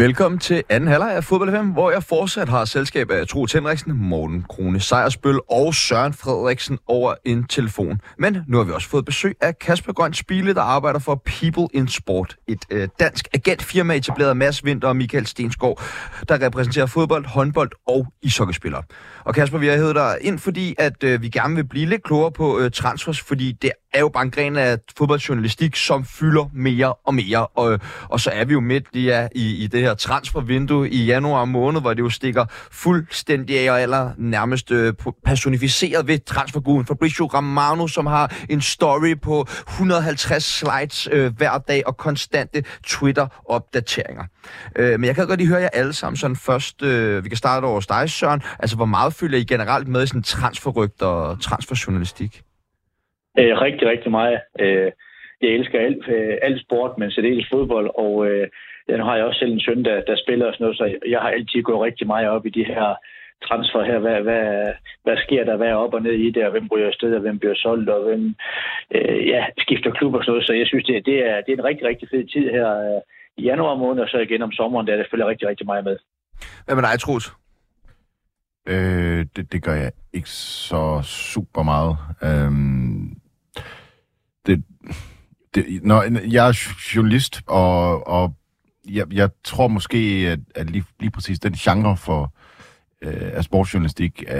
Velkommen til anden halvleg af Fodbold FM, hvor jeg fortsat har selskab af Tro Henriksen, Morten Krone Sejersbøl og Søren Frederiksen over en telefon. Men nu har vi også fået besøg af Kasper Grøn Spile, der arbejder for People in Sport. Et øh, dansk agentfirma etableret af Mads Vinter og Michael Stensgaard, der repræsenterer fodbold, håndbold og ishockeyspillere. Og Kasper, vi har hævet dig ind, fordi at øh, vi gerne vil blive lidt klogere på øh, transfers, fordi det er jo bare en gren af fodboldjournalistik, som fylder mere og mere. Og, øh, og så er vi jo midt ja, i, i det her transfervindue i januar måned, hvor det jo stikker fuldstændig af og aller nærmest øh, personificeret ved transferguden Fabrizio Romano, som har en story på 150 slides øh, hver dag og konstante Twitter-opdateringer. Øh, men jeg kan godt lige høre jer alle sammen sådan først. Øh, vi kan starte over dig, Søren. Altså, hvor meget følger I generelt med i sådan transferrygter og transferjournalistik? Øh, rigtig, rigtig meget. Øh, jeg elsker alt, øh, alt sport, men særdeles fodbold, og øh, nu har jeg også selv en søn, der, der spiller og sådan noget, så jeg har altid gået rigtig meget op i de her transfer her. Hvad, hvad, hvad sker der? Hvad er op og ned i det? Og hvem ryger afsted, og hvem bliver solgt, og hvem øh, ja, skifter klub og sådan noget. Så jeg synes, det, det, er, det er en rigtig, rigtig fed tid her øh, i januar måned, og så igen om sommeren, der er det følger rigtig, rigtig meget med. Hvad med dig, Troels? Øh, det, det gør jeg ikke så super meget. Øhm, det, det, når, jeg er journalist, og, og jeg, jeg tror måske, at, at lige, lige præcis den genre for øh, af sportsjournalistik øh,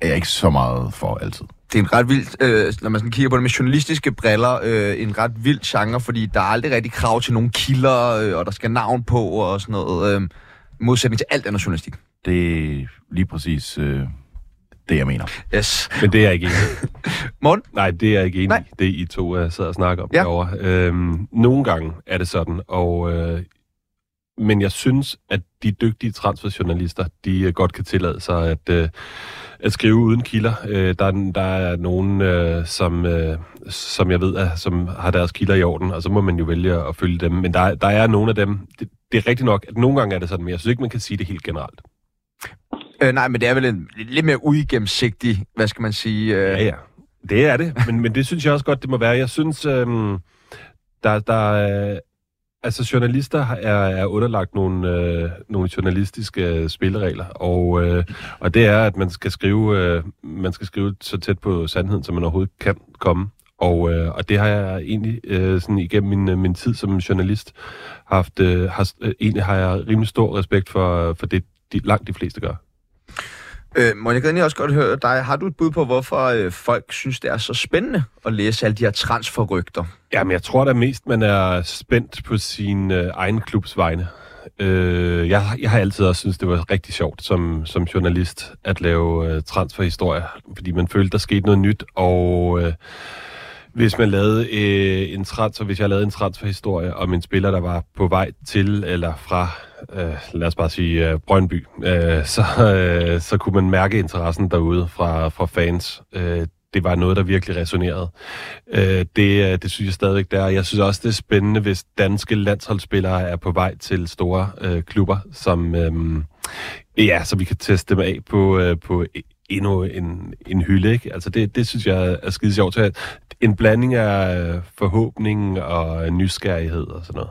er jeg ikke så meget for altid. Det er en ret vild, øh, når man sådan kigger på det med journalistiske briller, øh, en ret vild genre, fordi der er aldrig rigtig krav til nogle kilder, øh, og der skal navn på og sådan noget, øh, modsætning til alt andet journalistik. Det er lige præcis øh, det, jeg mener. Yes. Men det er jeg ikke enig. Morten? Nej, det er jeg ikke enig Nej. i. Det I to uh, sidder og snakker om ja. derovre. Øhm, nogle gange er det sådan, og... Øh, men jeg synes, at de dygtige transferjournalister, de uh, godt kan tillade sig at, uh, at skrive uden kilder. Uh, der, der er nogen, uh, som, uh, som jeg ved, er, som har deres kilder i orden, og så må man jo vælge at følge dem. Men der, der er nogle af dem, det, det er rigtigt nok, at nogle gange er det sådan, men jeg synes ikke, man kan sige det helt generelt. Øh, nej, men det er vel en lidt mere uigennemsigtig, hvad skal man sige? Øh... Ja, ja. Det er det, men, men det synes jeg også godt, det må være. Jeg synes, øh, der, der øh, altså journalister er, er underlagt nogle, øh, nogle journalistiske øh, spilleregler, og, øh, og det er, at man skal skrive øh, man skal skrive så tæt på sandheden, som man overhovedet kan komme. Og, øh, og det har jeg egentlig øh, sådan igennem min, øh, min tid som journalist haft, øh, har, øh, egentlig har jeg rimelig stor respekt for, for det, de, langt de fleste gør. Øh, Monika, jeg også godt høre dig. Har du et bud på, hvorfor øh, folk synes, det er så spændende at læse alle de her transferrygter? Jamen, jeg tror da mest, man er spændt på sin øh, egen klubs vegne. Øh, jeg, jeg har altid også synes det var rigtig sjovt som, som journalist at lave øh, transferhistorier, fordi man følte, der skete noget nyt, og... Øh, hvis man lavede øh, en transfer, hvis jeg lavede en transferhistorie om en spiller, der var på vej til eller fra, øh, lad os bare sige øh, Brøndby, øh, så, øh, så kunne man mærke interessen derude fra, fra fans. Øh, det var noget, der virkelig resonerede. Øh, det, øh, det synes jeg stadigvæk, der. Jeg synes også, det er spændende, hvis danske landsholdsspillere er på vej til store øh, klubber, som, øh, ja, så vi kan teste dem af på, øh, på e-, endnu en, en hylde. Ikke? Altså det, det synes jeg er skide sjovt. En blanding af forhåbning og nysgerrighed og sådan noget.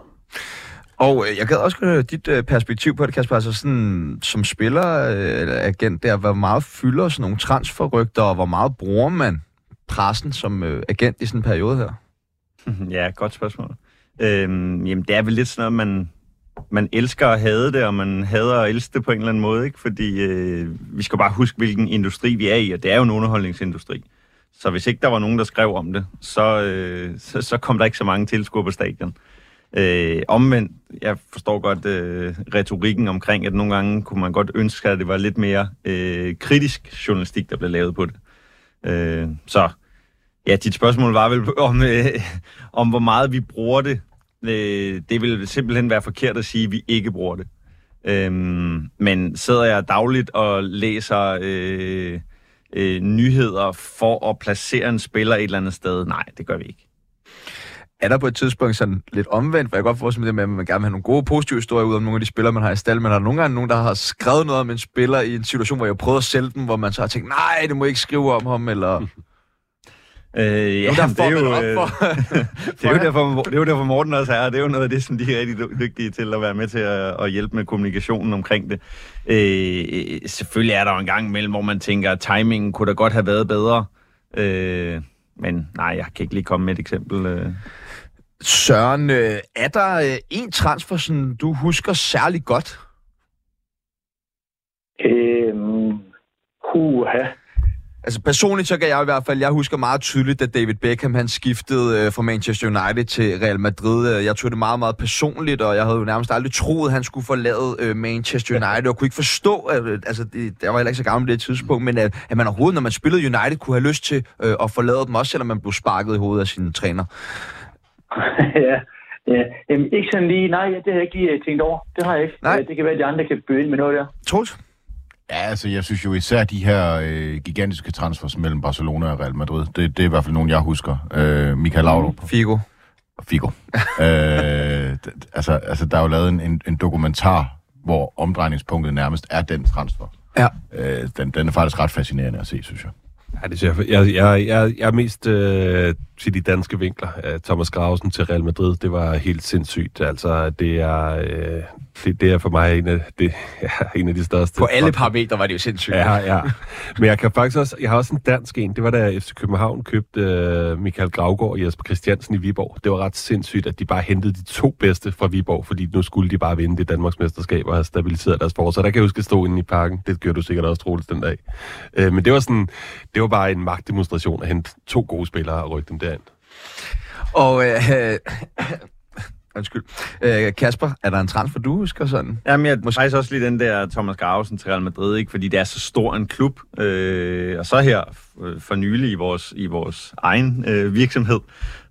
Og øh, jeg kan også høre dit øh, perspektiv på det, Kasper. Altså sådan, som spiller øh, eller agent der, hvor meget fylder sådan nogle transferrygter, og hvor meget bruger man pressen som agent i sådan en periode her? Ja, godt spørgsmål. Øhm, jamen, det er vel lidt sådan noget, man, man elsker at hade det, og man hader at elske det på en eller anden måde, ikke? Fordi øh, vi skal bare huske, hvilken industri vi er i, og det er jo en underholdningsindustri. Så hvis ikke der var nogen, der skrev om det, så, øh, så, så kom der ikke så mange tilskuere på stadion. Øh, omvendt, jeg forstår godt øh, retorikken omkring, at nogle gange kunne man godt ønske, at det var lidt mere øh, kritisk journalistik, der blev lavet på det. Øh, så ja, dit spørgsmål var vel om, øh, om hvor meget vi bruger det. Øh, det vil simpelthen være forkert at sige, at vi ikke bruger det. Øh, men sidder jeg dagligt og læser... Øh, øh, nyheder for at placere en spiller et eller andet sted. Nej, det gør vi ikke. Er der på et tidspunkt sådan lidt omvendt, for jeg godt forestille mig det med, at man gerne vil have nogle gode positive historier ud om nogle af de spillere, man har i stald, men er der nogle gange nogen, der har skrevet noget om en spiller i en situation, hvor jeg prøvede at sælge dem, hvor man så har tænkt, nej, det må jeg ikke skrive om ham, eller... Øh, ja, Nogen, der det er, jo, op øh, for... det, er jo derfor, det er jo derfor Morten også er, det er jo noget af det, som de er rigtig dy- dygtige til at være med til at, at hjælpe med kommunikationen omkring det. Øh, selvfølgelig er der jo en gang imellem, hvor man tænker, at timingen kunne da godt have været bedre. Øh, men nej, jeg kan ikke lige komme med et eksempel. Øh. Søren, øh, er der øh, en transfer, som du husker særlig godt? Øhm, kuha. Altså personligt så kan jeg i hvert fald, jeg husker meget tydeligt, da David Beckham han skiftede øh, fra Manchester United til Real Madrid. Øh, Jeg tog det meget, meget personligt, og jeg havde jo nærmest aldrig troet, at han skulle forlade øh, Manchester United, og kunne ikke forstå, at, øh, altså det, jeg var heller ikke så gammel på det tidspunkt, men at, at man overhovedet, når man spillede United, kunne have lyst til øh, at forlade dem, også selvom man blev sparket i hovedet af sin træner. ja, ja. Jamen, ikke sådan lige, nej, det har jeg ikke lige øh, tænkt over. Det har jeg ikke. Nej. Det kan være, at de andre kan byde ind med noget der. Troels? Ja, altså jeg synes jo især de her øh, gigantiske transfers mellem Barcelona og Real Madrid, det, det er i hvert fald nogen, jeg husker. Øh, Michael Laudrup Figo. og Figo. øh, d- altså, altså, der er jo lavet en, en, en dokumentar, hvor omdrejningspunktet nærmest er den transfer. Ja. Øh, den, den er faktisk ret fascinerende at se, synes jeg. Ja, det synes jeg. Jeg, jeg, jeg, jeg er mest øh, til de danske vinkler. Øh, Thomas Grausen til Real Madrid, det var helt sindssygt. Altså, det er, øh, det, det er for mig en af, det, ja, en af de største. På alle parametre var det jo sindssygt. Ja, ja. Men jeg kan faktisk også, jeg har også en dansk en. Det var da FC København købte øh, Michael Gravgaard og Jesper Christiansen i Viborg. Det var ret sindssygt, at de bare hentede de to bedste fra Viborg, fordi nu skulle de bare vinde det Danmarks mesterskab og have stabiliseret deres forsvar. Der kan jeg huske at stå inde i parken. Det gjorde du sikkert også troligt den dag. Øh, men det var sådan, det var bare en magtdemonstration at hente to gode spillere og rykke dem derind. Og øh, undskyld. Øh, Kasper, er der en transfer, du husker sådan? Jamen, jeg Måske- faktisk også lige den der Thomas Grausen til Real Madrid, ikke? fordi det er så stor en klub. Øh, og så her øh, for nylig i vores, i vores egen øh, virksomhed,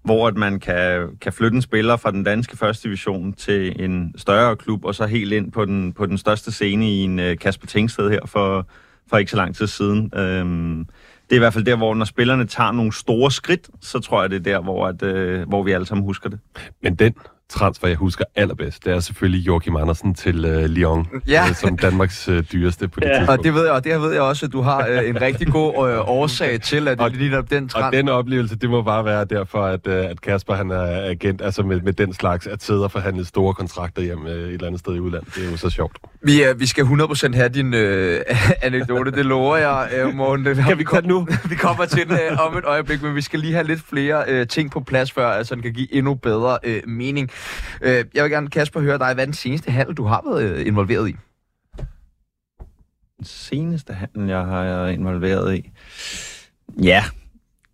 hvor at man kan, kan flytte en spiller fra den danske første division til en større klub, og så helt ind på den, på den største scene i en øh, Kasper Tingsted her for, for ikke så lang tid siden. Øhm, det er i hvert fald der, hvor når spillerne tager nogle store skridt, så tror jeg, det er der, hvor, at, øh, hvor vi alle sammen husker det. Men den transfer, jeg husker allerbedst, det er selvfølgelig Joachim Andersen til øh, Lyon, Ja. øh, som Danmarks øh, dyreste på det Ja. tidspunkt. Og det ved jeg, og det ved jeg også, at du har øh, en rigtig god øh, årsag til, at det Og- lige netop den Og trend. den oplevelse, det må bare være derfor, at, øh, at Kasper han er agent, altså med, med den slags, at sidde og forhandle store kontrakter hjem øh, et eller andet sted i udlandet. Det er jo så sjovt. Vi, øh, vi skal 100% have din øh, anekdote, det lover jeg, øh, Morten. Det, Kan vi den nu? vi kommer til det øh, om et øjeblik, men vi skal lige have lidt flere øh, ting på plads, før altså, den kan give endnu bedre øh, mening. Øh, jeg vil gerne, Kasper, høre dig. Hvad er den seneste handel, du har været øh, involveret i? Den seneste handel, jeg har involveret i. Ja,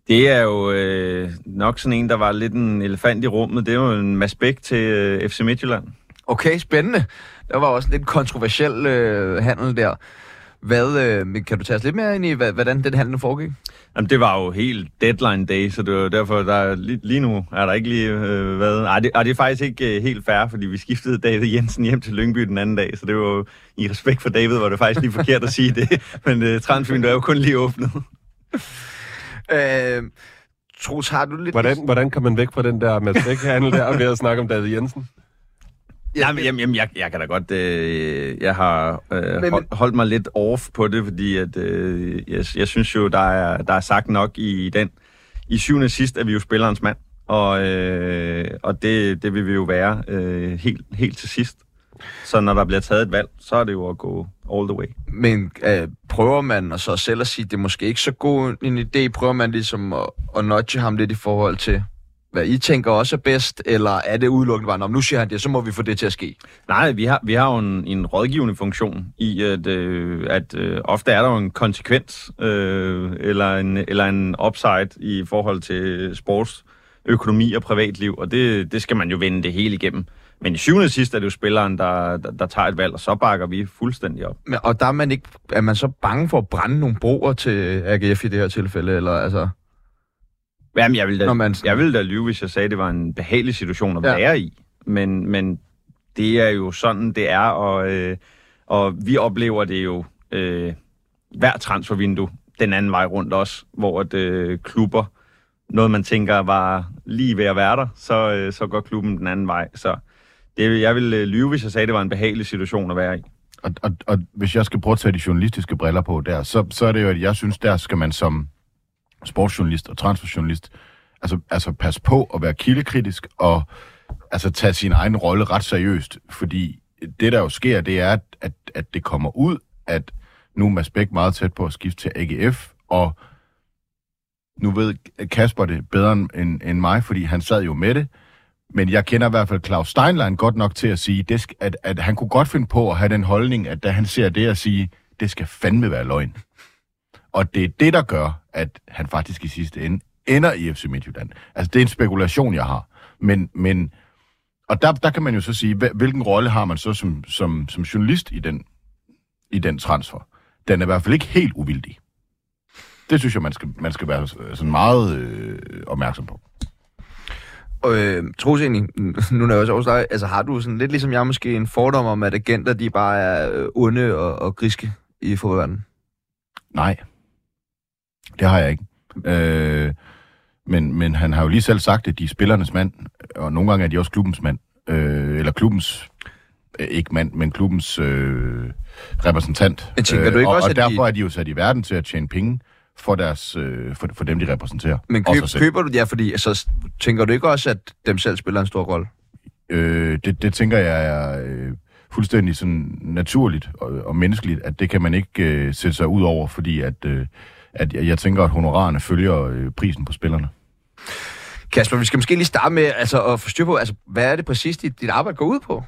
det er jo øh, nok sådan en, der var lidt en elefant i rummet. Det er jo en Mads Bæk til øh, FC Midtjylland. Okay, spændende. Der var også lidt kontroversiel øh, handel der. Hvad, øh, kan du tage os lidt mere ind i, hvordan den handel foregik? Jamen, det var jo helt deadline day, så det var derfor, der er lige, lige nu er der ikke lige øh, været... Ej det, ej, det er faktisk ikke øh, helt fair, fordi vi skiftede David Jensen hjem til Lyngby den anden dag, så det var jo i respekt for David, var det faktisk lige forkert at sige det. Men øh, transfervinduet er jo kun lige åbnet. Øh, Troels, har du lidt... Hvordan, hvordan kom man væk fra den der Mads Bæk-handel der ved at snakke om David Jensen? Jamen, jamen, jamen jeg, jeg kan da godt... Øh, jeg har øh, Men- hold, holdt mig lidt off på det, fordi at, øh, jeg, jeg synes jo, der er, der er sagt nok i den. I syvende sidst er vi jo spillerens mand, og, øh, og det, det vil vi jo være øh, helt, helt til sidst. Så når der bliver taget et valg, så er det jo at gå all the way. Men øh, prøver man og så selv at sige, at det er måske ikke så god en idé, prøver man ligesom at, at nudge ham lidt i forhold til, hvad I tænker også er bedst, eller er det udelukkende bare, "Nå, nu siger han det, så må vi få det til at ske? Nej, vi har, vi har jo en, en rådgivende funktion i, at, øh, at øh, ofte er der jo en konsekvens øh, eller, en, eller en upside i forhold til sports, økonomi og privatliv, og det, det skal man jo vende det hele igennem. Men i syvende og sidst er det jo spilleren, der, der, der tager et valg, og så bakker vi fuldstændig op. Men, og der er man ikke, er man så bange for at brænde nogle broer til AGF i det her tilfælde, eller altså... Jamen, jeg ville da, Når man- jeg ville da lyve, hvis jeg sagde, at det var en behagelig situation at Ja. være i. Men, men det er jo sådan, det er, og, øh, og vi oplever det jo øh, hver transfervindue. den anden vej rundt også, hvor at, øh, klubber, noget man tænker var lige ved at være der, så, øh, så går klubben den anden vej. Så det, jeg ville øh, lyve, hvis jeg sagde, at det var en behagelig situation at være i. Og, og, og hvis jeg skal prøve at tage de journalistiske briller på der, så, så er det jo, at jeg synes, der skal man som sportsjournalist og transferjournalist altså, altså pas på at være kildekritisk og altså tage sin egen rolle ret seriøst, fordi det, der jo sker, det er, at, at, at det kommer ud, at nu er Mads Bæk meget tæt på at skifte til AGF, og nu ved Kasper det bedre end, end mig, fordi han sad jo med det, men jeg kender i hvert fald Claus Steinlein godt nok til at sige, det skal, at, at han kunne godt finde på at have den holdning, at da han ser det at sige, det skal fandme være løgn. Og det er det, der gør, at han faktisk i sidste ende ender i FC Midtjylland. Altså, det er en spekulation, jeg har. Men, men og der, der kan man jo så sige, hvilken rolle har man så som, som, som journalist i den, i den transfer? Den er i hvert fald ikke helt uvildig. Det synes jeg, man skal, man skal være sådan meget øh, opmærksom på. Og øh, Troels egentlig, nu når jeg også dig, altså har du sådan lidt ligesom jeg måske en fordom om, at agenter de bare er øh, onde og, og griske i fodboldverdenen? Nej, det har jeg ikke. Øh, men, men han har jo lige selv sagt, at de er spillernes mand, og nogle gange er de også klubbens mand. Øh, eller klubbens, øh, ikke mand, men klubbens øh, repræsentant. Jeg tænker, du ikke øh, også, og, at og derfor de... er de jo sat i verden til at tjene penge for, deres, øh, for, for dem, de repræsenterer. Men køb, køber du det, ja, fordi altså, tænker du ikke også, at dem selv spiller en stor rolle? Øh, det, det tænker jeg er øh, fuldstændig sådan naturligt og, og menneskeligt, at det kan man ikke øh, sætte sig ud over, fordi at, øh, at jeg, jeg tænker, at honorarerne følger øh, prisen på spillerne. Kasper, vi skal måske lige starte med altså, at få styr på, altså, hvad er det præcis, dit, dit arbejde går ud på?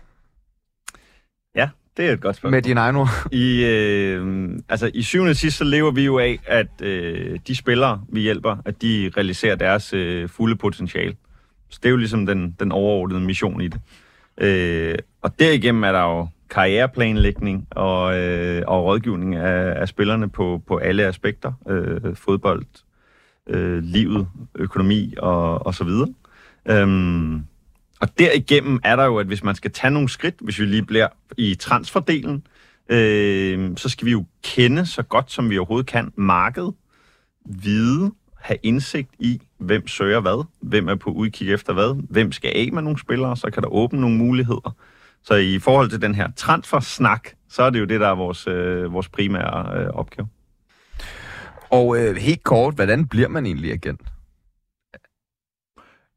Ja, det er et godt spørgsmål. Med dine egne ord. I, øh, altså, I syvende og sidst, så lever vi jo af, at øh, de spillere, vi hjælper, at de realiserer deres øh, fulde potentiale. Så det er jo ligesom den, den overordnede mission i det. Øh, og derigennem er der jo karriereplanlægning og, øh, og rådgivning af, af spillerne på, på alle aspekter. Øh, fodbold, øh, livet, økonomi og, og så videre. Øhm, og derigennem er der jo, at hvis man skal tage nogle skridt, hvis vi lige bliver i transferdelen, øh, så skal vi jo kende så godt, som vi overhovedet kan, markedet, vide, have indsigt i, hvem søger hvad, hvem er på udkig efter hvad, hvem skal af med nogle spillere, så kan der åbne nogle muligheder. Så i forhold til den her transfer-snak, så er det jo det, der er vores, øh, vores primære øh, opgave. Og øh, helt kort, hvordan bliver man egentlig agent?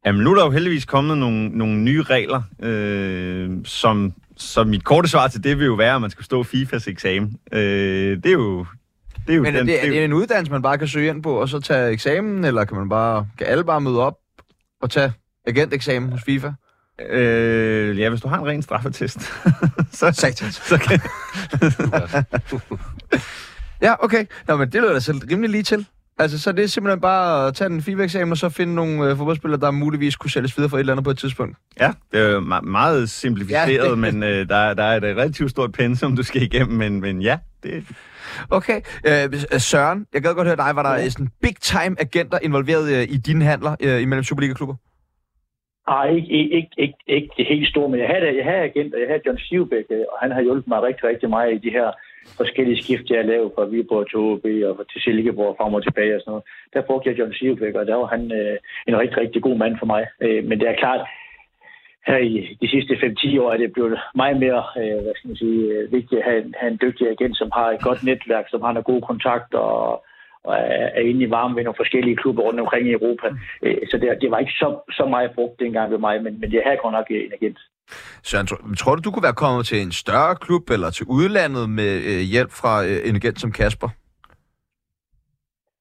Jamen, nu er der jo heldigvis kommet nogle, nogle nye regler, øh, som, som mit korte svar til det vil jo være, at man skal stå FIFAs eksamen. Øh, det er jo... Det er jo Men er den, det, er det en uddannelse, man bare kan søge ind på, og så tage eksamen, eller kan man bare, kan alle bare møde op og tage agenteksamen hos FIFA? Øh, ja, hvis du har en ren straffetest, så, Satans. så kan... Ja, okay. Nå, men det lyder da selv rimelig lige til. Altså, så det er simpelthen bare at tage den FIFA-eksamen, og så finde nogle øh, fodboldspillere, der muligvis kunne sælges videre for et eller andet på et tidspunkt. Ja, det er jo me- meget simplificeret, Ja, ja, det- men øh, der, der er et relativt stort pensum, du skal igennem, men, men ja, det, Okay. Øh, Søren, jeg gad godt høre dig. Var der ja. sådan big-time agenter involveret øh, i dine handler øh, imellem Superliga-klubber? Ah, Nej, ikke, ikke, ikke, ikke, det helt store, men jeg havde, jeg havde agenter, jeg havde John Sivbæk, øh, og han har hjulpet mig rigtig, rigtig meget i de her forskellige skift, jeg har lavet fra Viborg til OB og til Silkeborg frem og tilbage og sådan noget. Der brugte jeg John Sivbæk, og der var han øh, en rigtig, rigtig god mand for mig. Øh, men det er klart, her i de sidste 5-10 år er det blevet meget mere øh, hvad skal man sige, øh, vigtigt at have, en- have en dygtig agent, som har et godt netværk, som har nogle gode kontakter og, og er, er inde i varme ved nogle forskellige klubber rundt omkring i Europa. Øh, så det, det var ikke så, så meget brugt dengang ved mig, men, men jeg havde godt nok en agent. Søren, tror, tror du, du kunne være kommet til en større klub eller til udlandet med øh, hjælp fra øh, en agent som Kasper?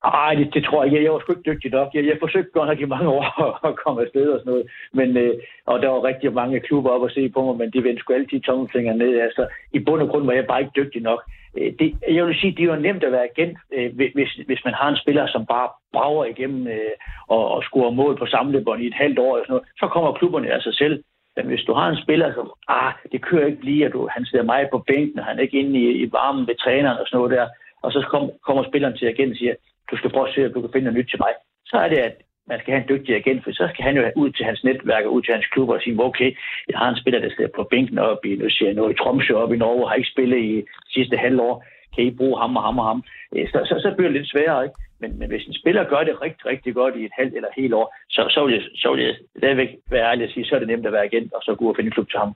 Nej, det, det tror jeg ikke. Jeg var sgu ikke dygtig nok. Jeg, jeg forsøgte godt nok i mange år at komme afsted og sådan noget. Men, øh, og der var rigtig mange klubber op at se på mig, men de vendte sgu altid tommelfingeren ned. Altså, I bund og grund var jeg bare ikke dygtig nok. Øh, det, jeg vil sige, det er jo nemt at være agent, øh, hvis, hvis man har en spiller, som bare brager igennem øh, og, og scorer mål på samlebånd i et halvt år. Og sådan noget, så kommer klubberne af sig selv. Men hvis du har en spiller, som, ah, det kører ikke lige, at du, han sidder meget på bænken, og han er ikke inde i, i varmen ved træneren og sådan noget der, og så kom, kommer spilleren til agent og siger, du skal prøve at se, at du kan finde noget nyt til mig. Så er det, at man skal have en dygtig agent, for så skal han jo ud til hans netværk og ud til hans klubber og sige, okay, jeg har en spiller, der sidder på bænken op i, nu siger jeg noget, i Tromsø op i Norge, har ikke spillet i sidste halvår. kan I bruge ham og ham og ham? Øh, så, så, så bliver det lidt sværere, ikke? Men, men hvis en spiller gør det rigtig, rigtig godt i et halvt eller helt år, så, så, vil, jeg, så vil jeg stadigvæk være ærlig at sige, så er det nemt at være agent, og så gå og finde en klub til ham.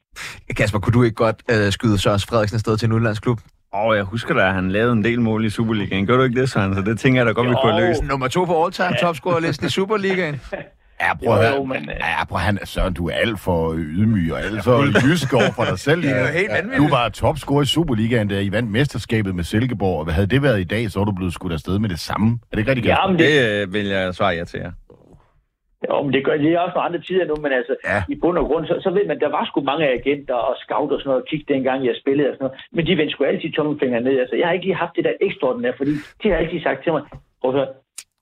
Kasper, kunne du ikke godt øh, skyde Søren Frederiksen afsted til en udlandsklub? Åh, oh, jeg husker da, at han lavede en del mål i Superligaen. Gør du ikke det, Søren? Så det tænker jeg da godt, vi kunne løse. Nummer to på all-time ja. topscorerlisten i Superligaen. Ja, prøv at høre. Men, ja, prøv han, Søren, du er alt for ydmyg og alt for jysk over for dig selv. Det er jo helt vanvittigt. Du var topscorer i Superligaen, da I vandt mesterskabet med Silkeborg. Og havde det været i dag, så var du blevet skudt afsted med det samme. Er det ikke rigtigt, Ja, men det, det øh, vil jeg svare jer til jer. Jo, men det gør det er også nogle andre tider nu, men altså, ja. i bund og grund, så, så ved man, der var sgu mange agenter og scout og sådan noget, kig dengang, jeg spillede og sådan noget, men de vendte sgu altid tommelfingeren ned. Altså, jeg har ikke lige haft det der ekstraordinære, fordi de har altid sagt til mig, prøv at høre,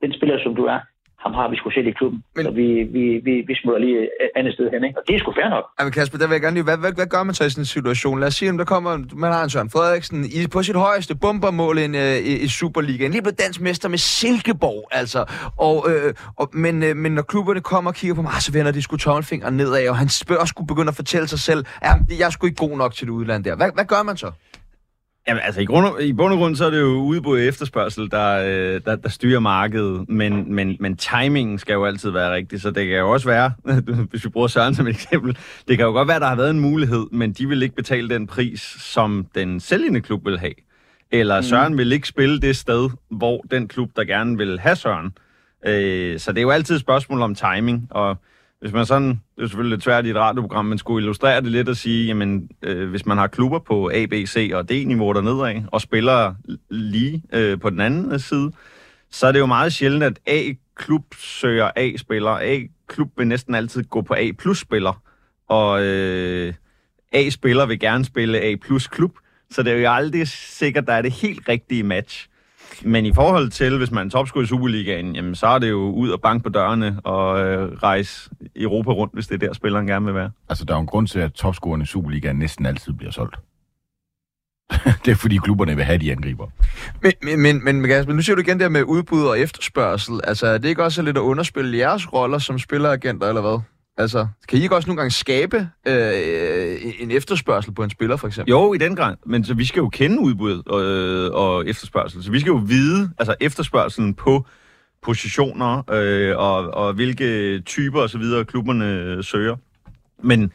den spiller, som du er, ham har vi sgu selv i klubben, men... så vi, vi, vi, vi smutter lige et andet sted hen, ikke? Og det er sgu fair nok. Ja, men Kasper, der vil jeg gerne lige, hvad, hvad, hvad gør man så i sådan en situation? Lad os sige, om der kommer, man har en Søren Frederiksen i, på sit højeste bombermål i, i, i Superligaen, lige blevet dansk mester med Silkeborg, altså. Og, øh, og, men, øh, men når klubberne kommer og kigger på mig, så vender de sgu tommelfingeren nedad, og han også skulle begynde at fortælle sig selv, ja, jeg er sgu ikke god nok til det udland der. Hvad, hvad gør man så? Jamen, altså, i, grund, i bund og grund, så er det jo udbud efterspørgsel, der, øh, der, der styrer markedet, men, men, men timingen skal jo altid være rigtig, så det kan jo også være, hvis vi bruger Søren som et eksempel, det kan jo godt være, der har været en mulighed, men de vil ikke betale den pris, som den sælgende klub vil have. Eller mm. Søren vil ikke spille det sted, hvor den klub, der gerne vil have Søren. Øh, så det er jo altid et spørgsmål om timing, og hvis man sådan, det er selvfølgelig lidt svært i et radioprogram, men skulle illustrere det lidt og sige, jamen, øh, hvis man har klubber på A, B, C og D-niveau dernede af, og spiller lige øh, på den anden side, så er det jo meget sjældent, at A-klub søger A-spiller. A-klub vil næsten altid gå på A-plus-spiller, og øh, A-spiller vil gerne spille A-plus-klub, så det er jo aldrig sikkert, der er det helt rigtige match. Men i forhold til, hvis man er topscorer i Superligaen, jamen, så er det jo ud og banke på dørene og øh, rejse Europa rundt, hvis det er der, spilleren gerne vil være. Altså, der er jo en grund til, at topscorerne i Superligaen næsten altid bliver solgt. det er fordi klubberne vil have de angriber. Men, men, men, men Kasper, nu siger du igen der med udbud og efterspørgsel. Altså, er det ikke også lidt at underspille jeres roller som spilleragenter, eller hvad? Altså, kan I ikke også nogle gange skabe øh, en efterspørgsel på en spiller, for eksempel? Jo, i den grad. Men så vi skal jo kende udbud og, øh, og efterspørgsel. Så vi skal jo vide altså efterspørgselen på positioner øh, og, og hvilke typer osv. klubberne øh, søger. Men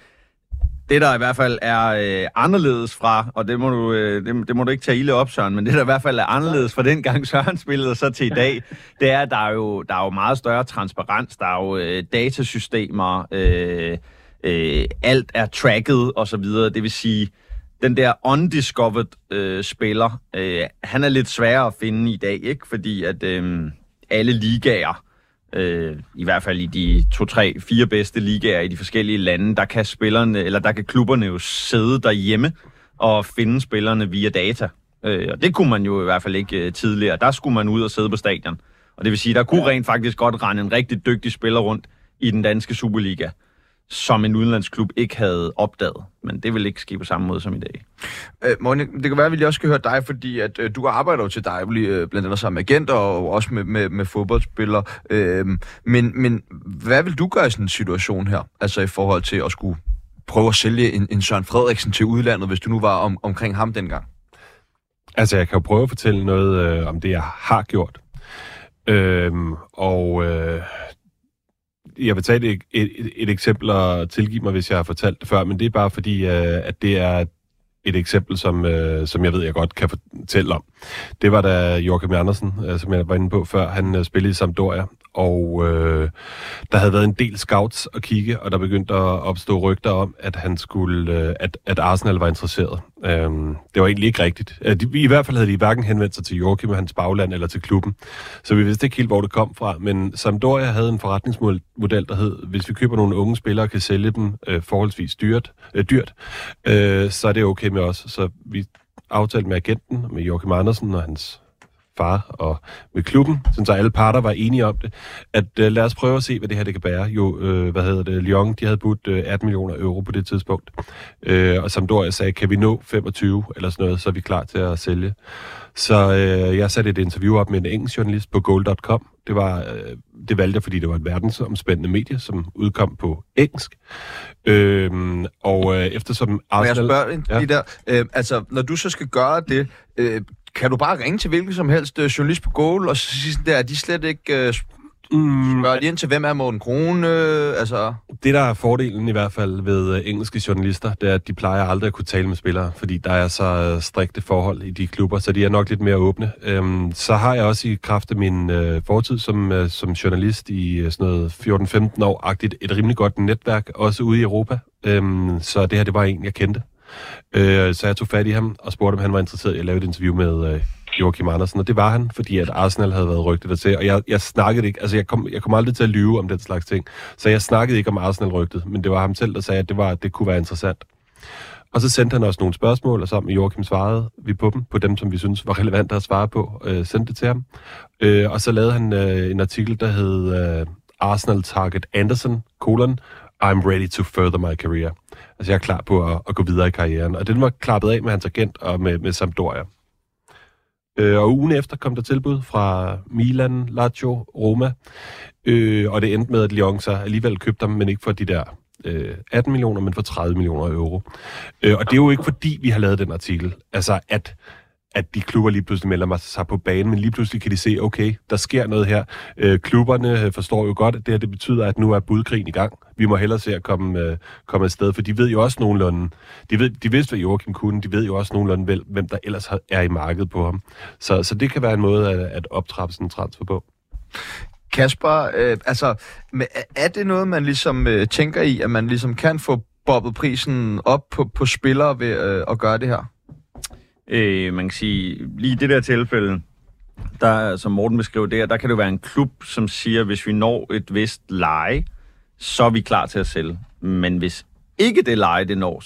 det, der i hvert fald er øh, anderledes fra, og det må, du, øh, det, det må du ikke tage ilde op, Søren, men det, der i hvert fald er anderledes fra den gang Søren spillede og så til i dag, det er, at der er jo, der er jo meget større transparens, der er jo øh, datasystemer, øh, øh, alt er tracket og så videre. Det vil sige, den der undiscovered øh, spiller, øh, han er lidt sværere at finde i dag, ikke? Fordi at øh, alle ligaer øh, i hvert fald i de to, tre, fire bedste ligaer i de forskellige lande, der kan spillerne, eller der kan klubberne jo sidde derhjemme og finde spillerne via data. Øh, og det kunne man jo i hvert fald ikke øh, tidligere. Der skulle man ud og sidde på stadion. Og det vil sige, der kunne rent faktisk godt rende en rigtig dygtig spiller rundt i den danske Superliga som en udenlandsklub ikke havde opdaget. Men det vil ikke ske på samme måde som i dag. Øh, Monik, det kan være, at vi lige også skal høre dig, fordi at, øh, du arbejder jo til dig, øh, blandt andet som agent og også med, med, med fodboldspillere. Øh, men, men hvad vil du gøre i sådan en situation her? Altså i forhold til at skulle prøve at sælge en, en Søren Frederiksen til udlandet, hvis du nu var om, omkring ham dengang? Altså, jeg kan jo prøve at fortælle noget øh, om det, jeg har gjort. Øhm, og øh, jeg vil tage et, et, et, et eksempel og tilgive mig, hvis jeg har fortalt det før, men det er bare fordi, øh, at det er et eksempel, som, øh, som jeg ved, jeg godt kan fortælle om. Det var da Joachim Andersen, øh, som jeg var inde på før, han øh, spillede i Sampdoria, og øh, der havde været en del scouts at kigge, og der begyndte at opstå rygter om, at han skulle, øh, at, at Arsenal var interesseret. Øhm, det var egentlig ikke rigtigt. Øh, de, I hvert fald havde de hverken henvendt sig til Joachim og hans bagland eller til klubben, så vi vidste ikke helt, hvor det kom fra. Men Sampdoria havde en forretningsmodel, der hed, hvis vi køber nogle unge spillere og kan sælge dem øh, forholdsvis dyrt, øh, dyrt øh, så er det okay med os. Så vi aftalte med agenten, med Joachim Andersen og hans far og med klubben, så alle parter var enige om det, at uh, lad os prøve at se, hvad det her det kan bære. Jo, uh, hvad hedder det, Lyon, de havde budt uh, 18 millioner euro på det tidspunkt, uh, og Sampdoria sagde, kan vi nå 25 eller sådan noget, så er vi klar til at sælge. Så uh, jeg satte et interview op med en engelsk journalist på goal.com. Det var uh, det valgte jeg, fordi det var et verdensomspændende medie, som udkom på engelsk. Øhm, og øh, eftersom Arsenal... Må jeg spørge ja. der, øh, altså, når du så skal gøre det, øh, kan du bare ringe til hvilken som helst øh, journalist på Goal, og så sige sådan der, er de slet ikke øh, Mm, spørger de ind til, hvem er Morten Krone? Øh, altså, Det, der er fordelen i hvert fald ved øh, engelske journalister, det er, at de plejer aldrig at kunne tale med spillere, fordi der er så øh, strikte forhold i de klubber, så de er nok lidt mere åbne. Øhm, så har jeg også i kraft af min øh, fortid som, øh, som journalist i øh, sådan noget 14-15 år-agtigt et rimelig godt netværk, også ude i Europa. Øhm, så det her, det var en, jeg kendte. Øh, så jeg tog fat i ham og spurgte, om han var interesseret i at lave et interview med øh, Joachim Andersen, og det var han, fordi at Arsenal havde været rygtet der til, og jeg, jeg snakkede ikke, altså jeg kom, jeg kom aldrig til at lyve om den slags ting, så jeg snakkede ikke om Arsenal-rygtet, men det var ham selv, der sagde, at det, var, at det kunne være interessant. Og så sendte han også nogle spørgsmål, og sammen med Joachim svarede vi på dem, på dem, som vi synes var relevante at svare på, øh, sendte det til ham. Øh, og så lavede han øh, en artikel, der hed øh, Arsenal Target Anderson, colon, I'm ready to further my career. Altså jeg er klar på at, at gå videre i karrieren. Og den var klappet af med hans agent og med, med Sampdoria. Øh, og ugen efter kom der tilbud fra Milan, Lazio, Roma. Øh, og det endte med, at Lyon så alligevel købte dem, men ikke for de der øh, 18 millioner, men for 30 millioner euro. Øh, og det er jo ikke fordi, vi har lavet den artikel. Altså, at at de klubber lige pludselig melder sig på banen, men lige pludselig kan de se, okay, der sker noget her. Øh, klubberne øh, forstår jo godt, at det her det betyder, at nu er budkrigen i gang. Vi må hellere se at komme, øh, komme afsted, for de ved jo også nogenlunde, de, ved, de vidste, hvad Joachim kunne, de ved jo også nogenlunde, vel, hvem der ellers er i markedet på ham. Så, så det kan være en måde at, at optrappe sådan en transfer på. Kasper, øh, altså, men er- er det noget, man ligesom øh, tænker i, at man ligesom kan få bobbet prisen op på, på spillere ved øh, at gøre det her? Øh, man kan sige, lige i det der tilfælde, der, som Morten beskrev der, der kan det jo være en klub, som siger, hvis vi når et vist leje, så er vi klar til at sælge. Men hvis ikke det leje, det når,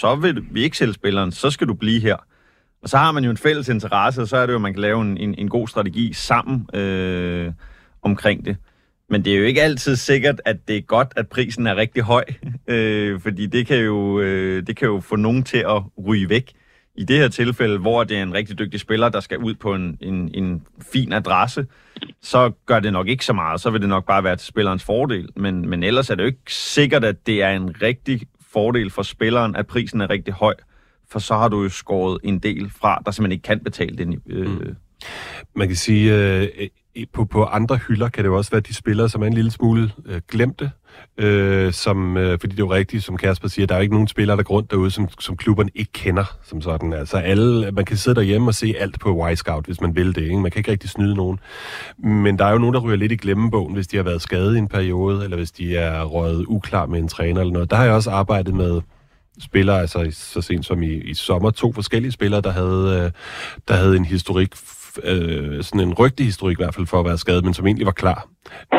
så vil vi ikke sælge spilleren, så skal du blive her. Og så har man jo en fælles interesse, og så er det jo, at man kan lave en, en, en god strategi sammen øh, omkring det. Men det er jo ikke altid sikkert, at det er godt, at prisen er rigtig høj, øh, fordi det kan, jo, øh, det kan jo få nogen til at ryge væk. I det her tilfælde, hvor det er en rigtig dygtig spiller, der skal ud på en, en, en fin adresse, så gør det nok ikke så meget. Så vil det nok bare være til spillerens fordel. Men, men ellers er det jo ikke sikkert, at det er en rigtig fordel for spilleren, at prisen er rigtig høj. For så har du jo skåret en del fra, der simpelthen ikke kan betale den. Øh, mm. Man kan sige, øh, på, på andre hylder kan det jo også være de spillere, som er en lille smule øh, glemte. Øh, som, øh, fordi det er jo rigtigt, som Kasper siger, der er ikke nogen spillere, der går rundt derude, som, som klubberne ikke kender som sådan. Altså alle, man kan sidde derhjemme og se alt på Y-Scout, hvis man vil det. Ikke? Man kan ikke rigtig snyde nogen. Men der er jo nogen, der ryger lidt i glemmebogen, hvis de har været skadet i en periode, eller hvis de er røget uklar med en træner eller noget. Der har jeg også arbejdet med spillere, altså så sent som i, i sommer, to forskellige spillere, der havde, øh, der havde en historik, øh, sådan en rygtehistorik i hvert fald for at være skadet, men som egentlig var klar.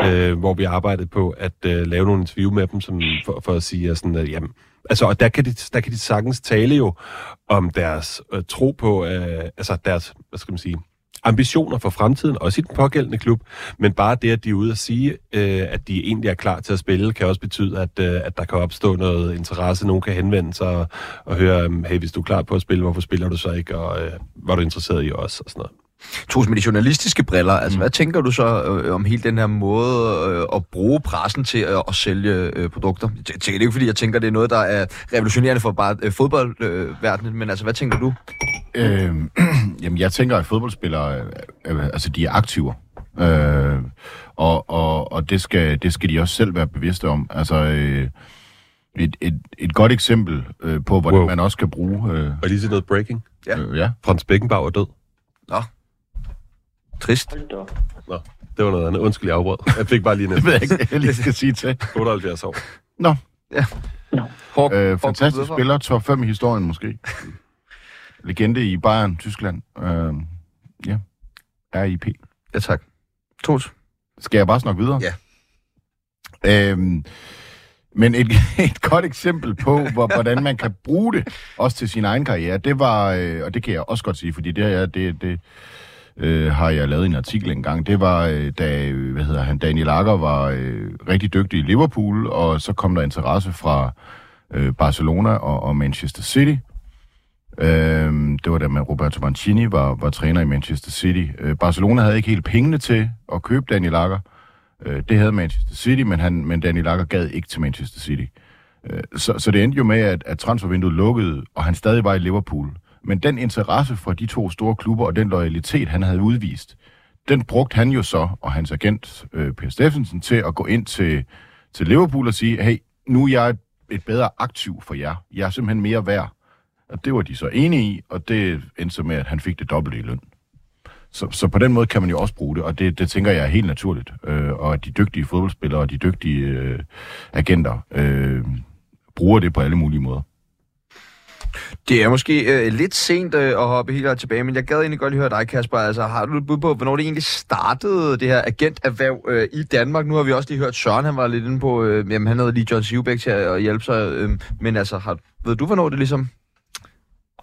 Øh, hvor vi arbejdede på at øh, lave nogle interview med dem, som, for, for at sige, at sådan, at, jamen, altså, og der kan, de, der kan de sagtens tale jo om deres øh, tro på, øh, altså deres, hvad skal man sige, ambitioner for fremtiden, også i den pågældende klub, men bare det, at de er ude og sige, øh, at de egentlig er klar til at spille, kan også betyde, at, øh, at der kan opstå noget interesse. Nogen kan henvende sig og, og høre, hey, hvis du er klar på at spille, hvorfor spiller du så ikke, og øh, var du interesseret i os, og sådan noget. Troels, med de journalistiske briller, altså, hvad tænker du så øh, om hele den her måde øh, at bruge pressen til øh, at sælge øh, produkter? Jeg tænker, det er ikke, fordi jeg tænker, det er noget, der er revolutionerende for bare øh, fodboldverdenen, men altså, hvad tænker du? Øh, jamen, jeg tænker, at fodboldspillere, øh, øh, altså, de er aktiver. Øh, og og, og det, skal, det skal de også selv være bevidste om. Altså, øh, et, et, et godt eksempel øh, på, hvordan Wow. man også kan bruge... Øh, Og lige til noget breaking. Ja. øh, ja. Frans Beckenbauer er død. Nå, trist. Nå, det var noget andet. Undskyld, jeg afbrød. Jeg fik bare lige en Det ved jeg ikke, jeg lige skal sige til. 78 år. Nå, Hård, øh, hård fantastisk videre. spiller. Top 5 i historien måske. Legende i Bayern, Tyskland. Øh, ja. RIP. Ja, tak. Troels. Skal jeg bare snakke videre? Ja. Øhm, men et, et godt eksempel på, hvor, hvordan man kan bruge det, også til sin egen karriere, det var, øh, og det kan jeg også godt sige, fordi det, jeg, det, det øh, har jeg lavet en artikel engang, det var, øh, da hvad hedder han, Daniel Akker var øh, rigtig dygtig i Liverpool, og så kom der interesse fra øh, Barcelona og, og Manchester City. Øh, det var da med Roberto Mancini var, var træner i Manchester City. Øh, Barcelona havde ikke helt pengene til at købe Daniel Akker. Øh, det havde Manchester City, men, han, men Daniel Akker gad ikke til Manchester City. Øh, så, så det endte jo med, at, at transfervinduet lukkede, og han stadig var i Liverpool. Men den interesse for de to store klubber og den loyalitet, han havde udvist, den brugte han jo så, og hans agent øh, Per Steffensen, til at gå ind til, til Liverpool og sige, hey, nu er jeg et bedre aktiv for jer. Jeg er simpelthen mere værd. Og det var de så enige i, og det endte så med, at han fik det dobbelte i løn. Så, så på den måde kan man jo også bruge det, og det, det tænker jeg er helt naturligt. Øh, og at de dygtige fodboldspillere og de dygtige øh, agenter øh, bruger det på alle mulige måder. Det er måske øh, lidt sent øh, at hoppe helt tilbage, men jeg gad egentlig godt lige høre dig, Kasper. Altså, har du et bud på, hvornår det egentlig startede, det her agenterhverv øh, i Danmark? Nu har vi også lige hørt Søren, han var lidt inde på, øh, jamen, han havde lige John Sivbæk til at hjælpe sig. Øh, men altså, har, ved du, hvornår det ligesom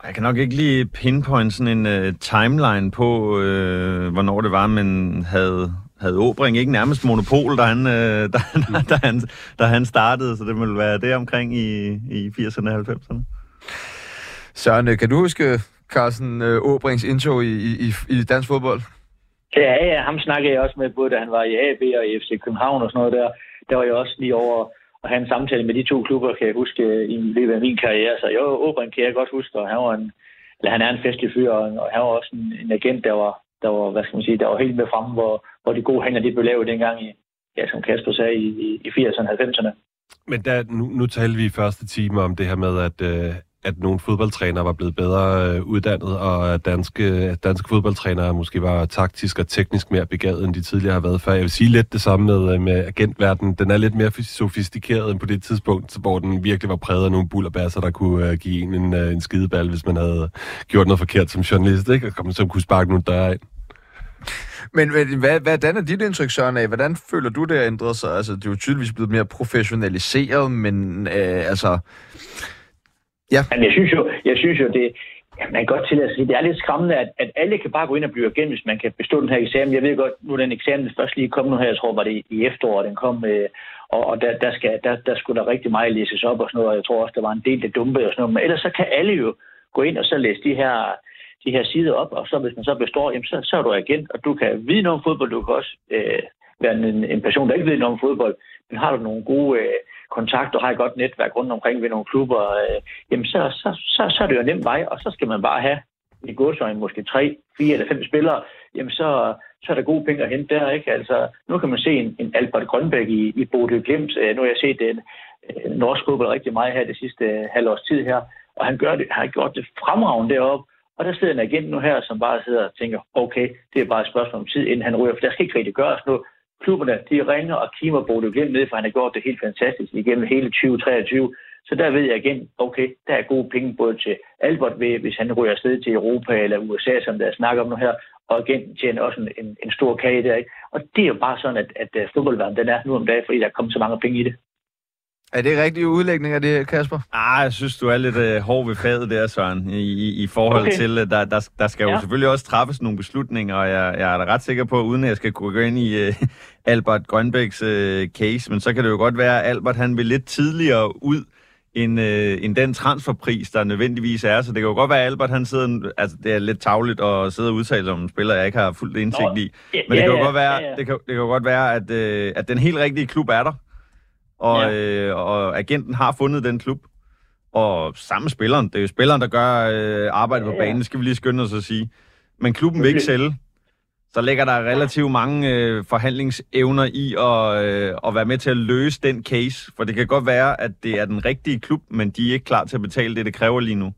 jeg kan nok ikke lige pinpoint sådan en øh, timeline på, øh, hvornår det var, men havde, havde Åbring ikke nærmest monopol, da han, uh, da, da, han, da han startede, så det ville være det omkring i, i 80'erne og 90'erne. Søren, kan du huske Carsten Åbrings indtog i, i, i dansk fodbold? Ja, ja, ham snakkede jeg også med, både da han var i AB og i FC København og sådan noget der. Der var jeg også lige over at have en samtale med de to klubber, kan jeg huske, i løbet af min karriere. Så jo, Åbring kan jeg godt huske, og han, var en, eller han er en festlig fyr, og han var også en, en agent, der var, der var, hvad skal man sige, der var helt med fremme, hvor, hvor de gode handler, de blev lavet dengang i, ja, som Kasper sagde, i, i 80'erne og 90'erne. Men der, nu, nu talte vi i første time om det her med, at, øh, at nogle fodboldtrænere var blevet bedre øh, uddannet, og at danske, danske fodboldtrænere måske var taktisk og teknisk mere begavet, end de tidligere har været før. Jeg vil sige lidt det samme med, øh, med agentverdenen. Den er lidt mere sofistikeret end på det tidspunkt, hvor den virkelig var præget af nogle bullerbasser, der kunne øh, give en en, øh, en skideball, hvis man havde gjort noget forkert som journalist, ikke? og som kunne sparke nogle døre ind. Men, men hvad, hvordan er dit indtryk, Søren, af? Hvordan føler du, det har ændret sig? Altså, det er jo tydeligvis blevet mere professionaliseret, men øh, altså Ja. Men jeg synes jo, jeg synes jo det, ja, man kan godt tillade sig, det er lidt skræmmende, at, at alle kan bare gå ind og blive igen, hvis man kan bestå den her eksamen. Jeg ved godt, nu er den eksamen først lige kommet nu her, jeg tror, var det i efteråret, den kom, øh, og, og der, der, skal, der, der skulle der rigtig meget læses op og sådan noget, og jeg tror også, der var en del, der dumpede og sådan noget, men ellers så kan alle jo gå ind og så læse de her, de her sider op, og så hvis man så består, jamen, så, så er du igen, og du kan vide noget om fodbold, du kan også øh, en, en person, der ikke ved noget om fodbold, men har du nogle gode øh, kontakt og har et godt netværk rundt omkring ved nogle klubber, øh, jamen så, så, så, så er det jo en nem vej, og så skal man bare have i godsøjne måske tre, fire eller fem spillere, jamen så, så er der gode penge at hente der, ikke? Altså, nu kan man se en, en Albert Grønbæk i, i Bodø Glimt. Øh, nu har jeg set den øh, norsk fodbold rigtig meget her det sidste øh, halvårs tid her, og han gør det, har gjort det fremragende deroppe. Og der sidder en agent nu her, som bare sidder og tænker, okay, det er bare et spørgsmål om tid, inden han ryger, for der skal ikke rigtig gøres noget klubberne, de ringer og kimer Bodø Glimt ned, for han har gjort det helt fantastisk igennem hele 2023. Så der ved jeg igen, okay, der er gode penge både til Albert ved, hvis han ryger afsted til Europa eller USA, som der snakker om nu her, og igen tjener også en, en, en stor kage der. Ikke? Og det er jo bare sådan, at, at øh, fodboldverdenen den er nu om dagen, fordi der er kommet så mange penge i det. Er det rigtig udlægning af det, Kasper? Ah, jeg synes, du er lidt uh, hård ved fadet der, Søren, i, i, i forhold okay. til, uh, der, der, der skal ja. jo selvfølgelig også træffes nogle beslutninger, og jeg, jeg er da ret sikker på, uden at jeg skal gå ind i uh, Albert Grønbæks uh, case, men så kan det jo godt være, at Albert han vil lidt tidligere ud, end, øh, end den transferpris, der nødvendigvis er. Så det kan jo godt være, at Albert han sidder, altså det er lidt tavligt at sidde og udtale sig om en spiller, jeg ikke har fuldt indsigt i. Men det kan jo godt være, ja, ja. Det kan, det kan jo godt være at, øh, at den helt rigtige klub er der og, ja. øh, og agenten har fundet den klub. Og samme spilleren, det er jo spilleren, der gør øh, arbejdet ja, på banen, det skal vi lige skynde os at sige. Men klubben vil ikke sælge. Så ligger der relativt mange øh, forhandlingsevner i at, øh, at være med til at løse den case. For det kan godt være, at det er den rigtige klub, men de er ikke klar til at betale det, det kræver lige nu.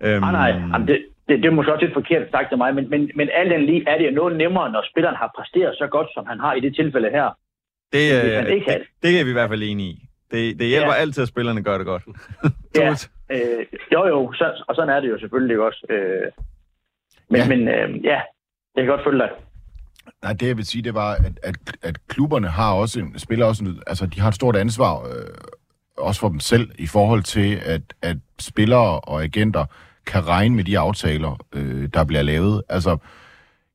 Øhm, nej, nej. Jamen, det, det, det er måske også lidt forkert sagt af mig, men, men, men alt den lige er det jo noget nemmere, når spilleren har præsteret så godt, som han har i det tilfælde her. Det, øh, det, det, det er vi i hvert fald enige i. Det, det hjælper ja. altid, at spillerne gør det godt. ja, øh, jo jo, så, og sådan er det jo selvfølgelig også. Øh, men ja, men, øh, ja jeg kan godt følge dig. Nej, det jeg vil sige, det var, at, at, at klubberne har også en, spiller også en, altså de har et stort ansvar, øh, også for dem selv, i forhold til, at, at spillere og agenter kan regne med de aftaler, øh, der bliver lavet. Altså,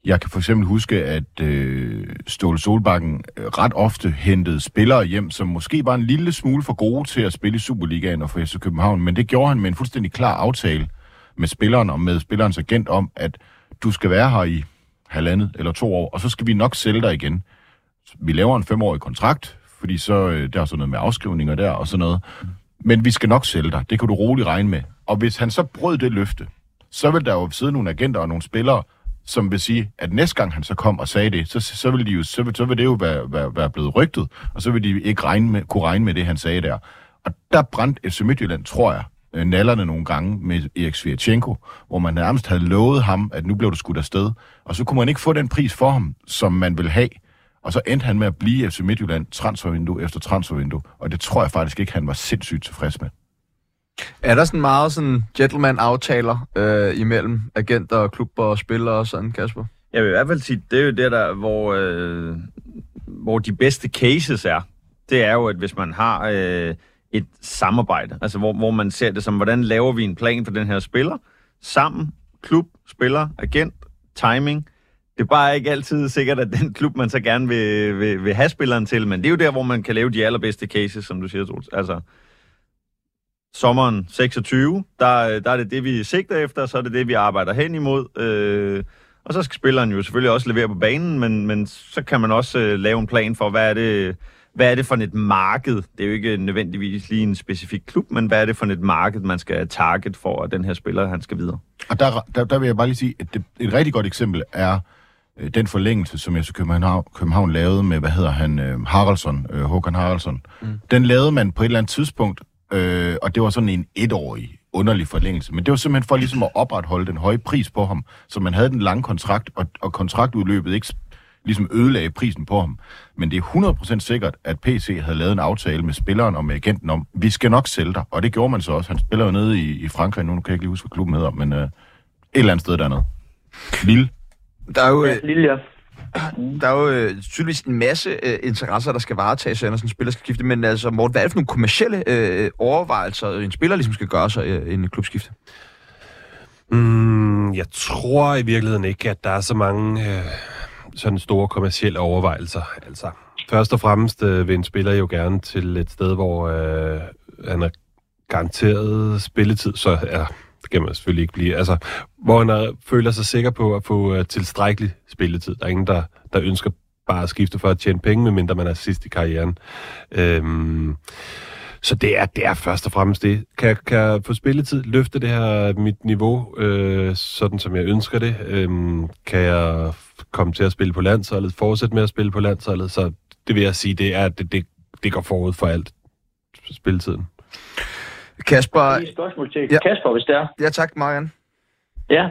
jeg kan for eksempel huske, at øh, Ståle Solbakken øh, ret ofte hentede spillere hjem, som måske var en lille smule for gode til at spille i Superligaen og for FC København, men det gjorde han med en fuldstændig klar aftale med spilleren og med spillerens agent om, at du skal være her i halvandet eller to år, og så skal vi nok sælge dig igen. Vi laver en femårig kontrakt, fordi så øh, der er sådan noget med afskrivninger der og sådan noget. Men vi skal nok sælge dig. Det kan du roligt regne med. Og hvis han så brød det løfte, så vil der jo sidde nogle agenter og nogle spillere, som vil sige, at næste gang han så kom og sagde det, så, så, vil, de jo, så, vil, så vil det jo være, være, være blevet rygtet, og så vil de ikke regne med, kunne regne med det, han sagde der. Og der brændte FC Midtjylland, tror jeg, øh, nallerne nogle gange med Erik Svirchenko, hvor man nærmest havde lovet ham, at nu blev det skudt afsted. Og så kunne man ikke få den pris for ham, som man ville have. Og så endte han med at blive FC Midtjylland transfervindue efter transfervindue. Og det tror jeg faktisk ikke, han var sindssygt tilfreds med. Er der sådan meget sådan gentleman-aftaler øh, imellem agenter, og klubber og spillere og sådan, Kasper? Jeg vil i hvert fald sige, det er jo det der, hvor, øh, hvor de bedste cases er. Det er jo, at hvis man har øh, et samarbejde, altså hvor, hvor man ser det som, hvordan laver vi en plan for den her spiller, sammen, klub, spiller, agent, timing. Det er bare ikke altid sikkert, at den klub, man så gerne vil, vil, vil have spilleren til, men det er jo der, hvor man kan lave de allerbedste cases, som du siger, Troels. Altså, sommeren 26, der, der er det det, vi sigter efter, så er det det, vi arbejder hen imod. Øh, og så skal spilleren jo selvfølgelig også levere på banen, men, men så kan man også øh, lave en plan for, hvad er det, hvad er det for et marked? Det er jo ikke nødvendigvis lige en specifik klub, men hvad er det for et marked, man skal target for, at den her spiller, han skal videre? Og der, der, der vil jeg bare lige sige, at det, et rigtig godt eksempel er øh, den forlængelse, som FC København, København lavede med, hvad hedder han, øh, Haraldsson, øh, Håkan Haraldsson. Mm. Den lavede man på et eller andet tidspunkt, øh, og det var sådan en etårig underlig forlængelse. Men det var simpelthen for ligesom at opretholde den høje pris på ham, så man havde den lange kontrakt, og, og kontraktudløbet ikke ligesom ødelagde prisen på ham. Men det er 100% sikkert, at PC havde lavet en aftale med spilleren og med agenten om, vi skal nok sælge dig. Og det gjorde man så også. Han spiller jo nede i, i Frankrig nu, nu kan jeg ikke lige huske, hvad klubben hedder, men øh, et eller andet sted dernede. Lille. Der er jo, øh, lille, ja der er jo øh, tydeligvis en masse øh, interesser, der skal varetages, når sådan en spiller skal skifte. Men altså, Morten, hvad er det for nogle kommersielle øh, overvejelser, øh, en spiller ligesom skal gøre sig øh, en klubskifte? Mm, jeg tror i virkeligheden ikke, at der er så mange øh, sådan store kommersielle overvejelser. Altså, først og fremmest øh, vil en spiller jo gerne til et sted, hvor øh, han er garanteret spilletid, så ja, skal man selvfølgelig ikke blive. Altså, hvor han er, føler sig sikker på at få uh, tilstrækkelig spilletid. Der er ingen, der, der ønsker bare at skifte for at tjene penge, medmindre man er sidst i karrieren. Øhm, så det er, det er først og fremmest det. Kan, jeg- kan jeg få spilletid, løfte det her mit niveau, øh, sådan som jeg ønsker det? Øhm, kan jeg komme til at spille på landsholdet, fortsætte med at spille på landsholdet? Så det vil jeg sige, det er, at det, det, det går forud for alt spilletiden. Kasper, et spørgsmål til Ja. Kasper, hvis det er. ja tak, Marian. Ja.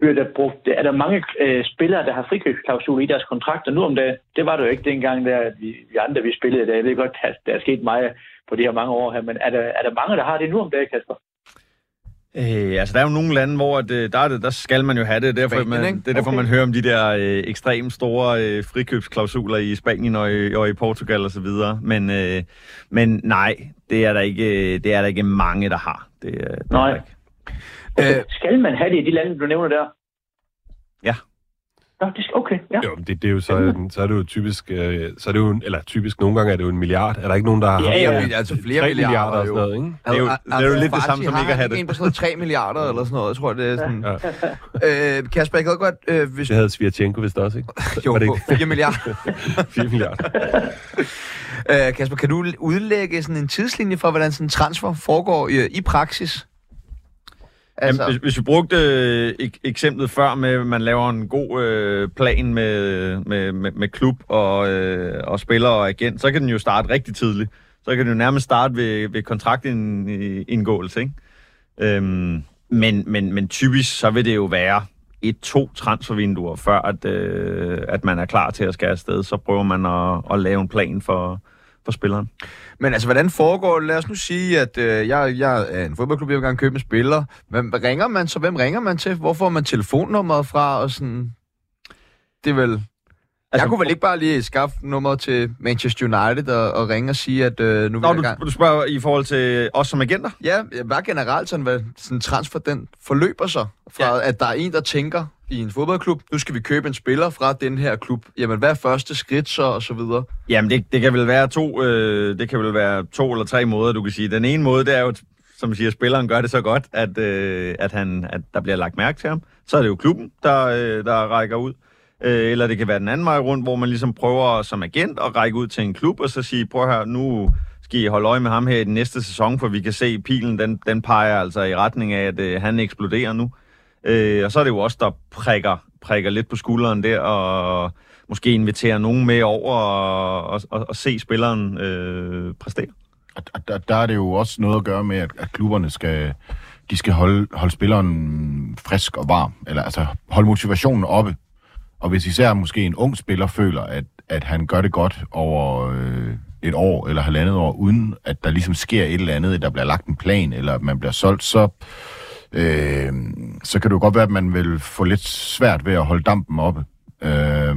Bliver der, brugt, er der mange øh, spillere, der har frikøbsklausuler i deres kontrakter nu om dagen? Det var det jo ikke dengang, der, vi, vi andre vi spillede der. Jeg ved godt, at der er sket meget på de her mange år her, men er der, er der mange, der har det nu om dagen, Kasper? Øh, altså, der er jo nogle lande, hvor at, øh, der, er det, der skal man jo have det. Derfor, Spanien, man, ikke? det er derfor, Okay. man hører om de der øh, ekstremt store øh, frikøbsklausuler i Spanien og i, og i Portugal og så videre. Men, øh, men nej, det er, der ikke, det er der ikke mange, der har. Det, øh, det er Nej. der ikke. Øh. skal man have det i de lande, du nævner der? Ja. Skal, okay, ja. Jo, det, det er jo så, så er det jo typisk, øh, så er det jo, eller typisk, nogle gange er det jo en milliard. Er der ikke nogen, der har Ja, ja, øh, altså flere 3 milliarder milliarder og jo. sådan noget, ikke? Det er jo- det er jo lidt det samme som ikke at have det. En på sådan noget 3 milliarder eller sådan noget, jeg tror, det er sådan. Ja. Øh, Kasper, jeg gad godt, øh, hvis... Det havde Svirchenko vist også, ikke? Jo, Var det ikke? 4 milliarder. 4 milliarder. Øh, Kasper, kan du udlægge sådan en tidslinje for, hvordan sådan en transfer foregår i, i praksis? Altså. Jamen, hvis, hvis vi brugte øh, ek- eksemplet før med, at man laver en god øh, plan med, med, med, med klub og, øh, og spiller og agent, så kan den jo starte rigtig tidligt. Så kan den jo nærmest starte ved, ved kontraktindgåelse, ikke? Øhm, men, men, men typisk så vil det jo være et-to transfervinduer, før at, øh, at man er klar til at skære afsted. Så prøver man at, at lave en plan for, for spilleren. Men altså, hvordan foregår det? Lad os nu sige, at øh, jeg, jeg er en fodboldklub, jeg vil gerne købe en spiller. Hvem ringer man så? Hvem ringer man til? Hvor får man telefonnummeret fra? Og sådan... Det er vel... Altså, jeg kunne vel ikke bare lige skaffe nummeret til Manchester United og, og ringe og sige, at øh, nu vil Nå, jeg du, du spørger i forhold til os som agenter? Ja, bare generelt sådan, hvad sådan transfer den forløber sig. Fra Ja. at der er en, der tænker i en fodboldklub, nu skal vi købe en spiller fra den her klub. Jamen, hvad er første skridt så, og så videre? Jamen, det, det kan vel være to, øh, det kan vel være to eller tre måder, du kan sige. Den ene måde, det er jo, som siger, spilleren gør det så godt, at, øh, at, han, at der bliver lagt mærke til ham. Så er det jo klubben, der, øh, der rækker ud. Øh, eller det kan være den anden vej rundt, hvor man ligesom prøver som agent at række ud til en klub, og så sige, prøv her, nu skal I holde øje med ham her i den næste sæson, for vi kan se, at pilen den, den peger altså i retning af, at øh, han eksploderer nu. Øh, og så er det jo også der prikker, prikker lidt på skulderen der, og måske inviterer nogen med over og, og, og, og se spilleren øh, præstere. Og der, der er det jo også noget at gøre med, at, at klubberne skal, de skal holde, holde spilleren frisk og varm, eller altså holde motivationen oppe. Og hvis især måske en ung spiller føler, at, at han gør det godt over øh, et år eller halvandet år, uden at der ligesom sker et eller andet, at der bliver lagt en plan, eller at man bliver solgt, så, øh, så kan det jo godt være, at man vil få lidt svært ved at holde dampen oppe. Øh,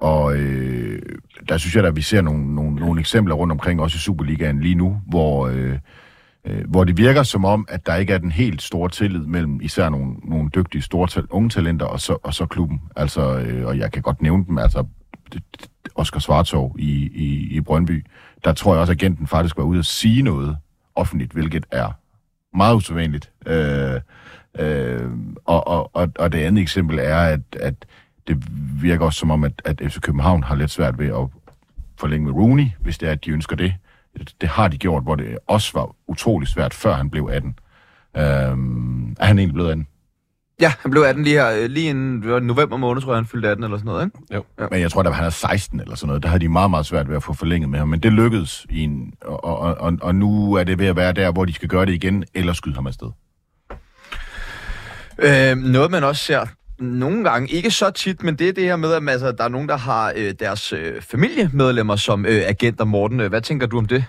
og øh, der synes jeg, at vi ser nogle, nogle, nogle eksempler rundt omkring, også i Superligaen lige nu, hvor, øh, øh, hvor det virker som om, at der ikke er den helt store tillid mellem især nogle, nogle dygtige store tal- unge talenter og så, og så klubben. Altså, øh, og jeg kan godt nævne dem, altså Oscar Svartov i, i, i Brøndby. Der tror jeg også, at agenten faktisk var ude at sige noget offentligt, hvilket er meget usædvanligt. Øh, øh, og, og, og, og det andet eksempel er, at, at det virker også som om, at, at FC København har lidt svært ved at forlænge med Rooney, hvis det er, at de ønsker det. Det har de gjort, hvor det også var utrolig svært, før han blev 18. Øhm, er han egentlig blevet 18? Ja, han blev 18 lige her, øh, lige i november måned, tror jeg, han fyldte 18 eller sådan noget, ikke? Jo. Ja. Men jeg tror, da han er 16 eller sådan noget, der havde de meget, meget svært ved at få forlænget med ham. Men det lykkedes, i en, og, og, og, og nu er det ved at være der, hvor de skal gøre det igen, eller skyde ham afsted. Øh, noget, man også ser nogle gange, ikke så tit, men det er det her med, at altså, der er nogen, der har øh, deres øh, familiemedlemmer som øh, agenter. Morten, øh, hvad tænker du om det?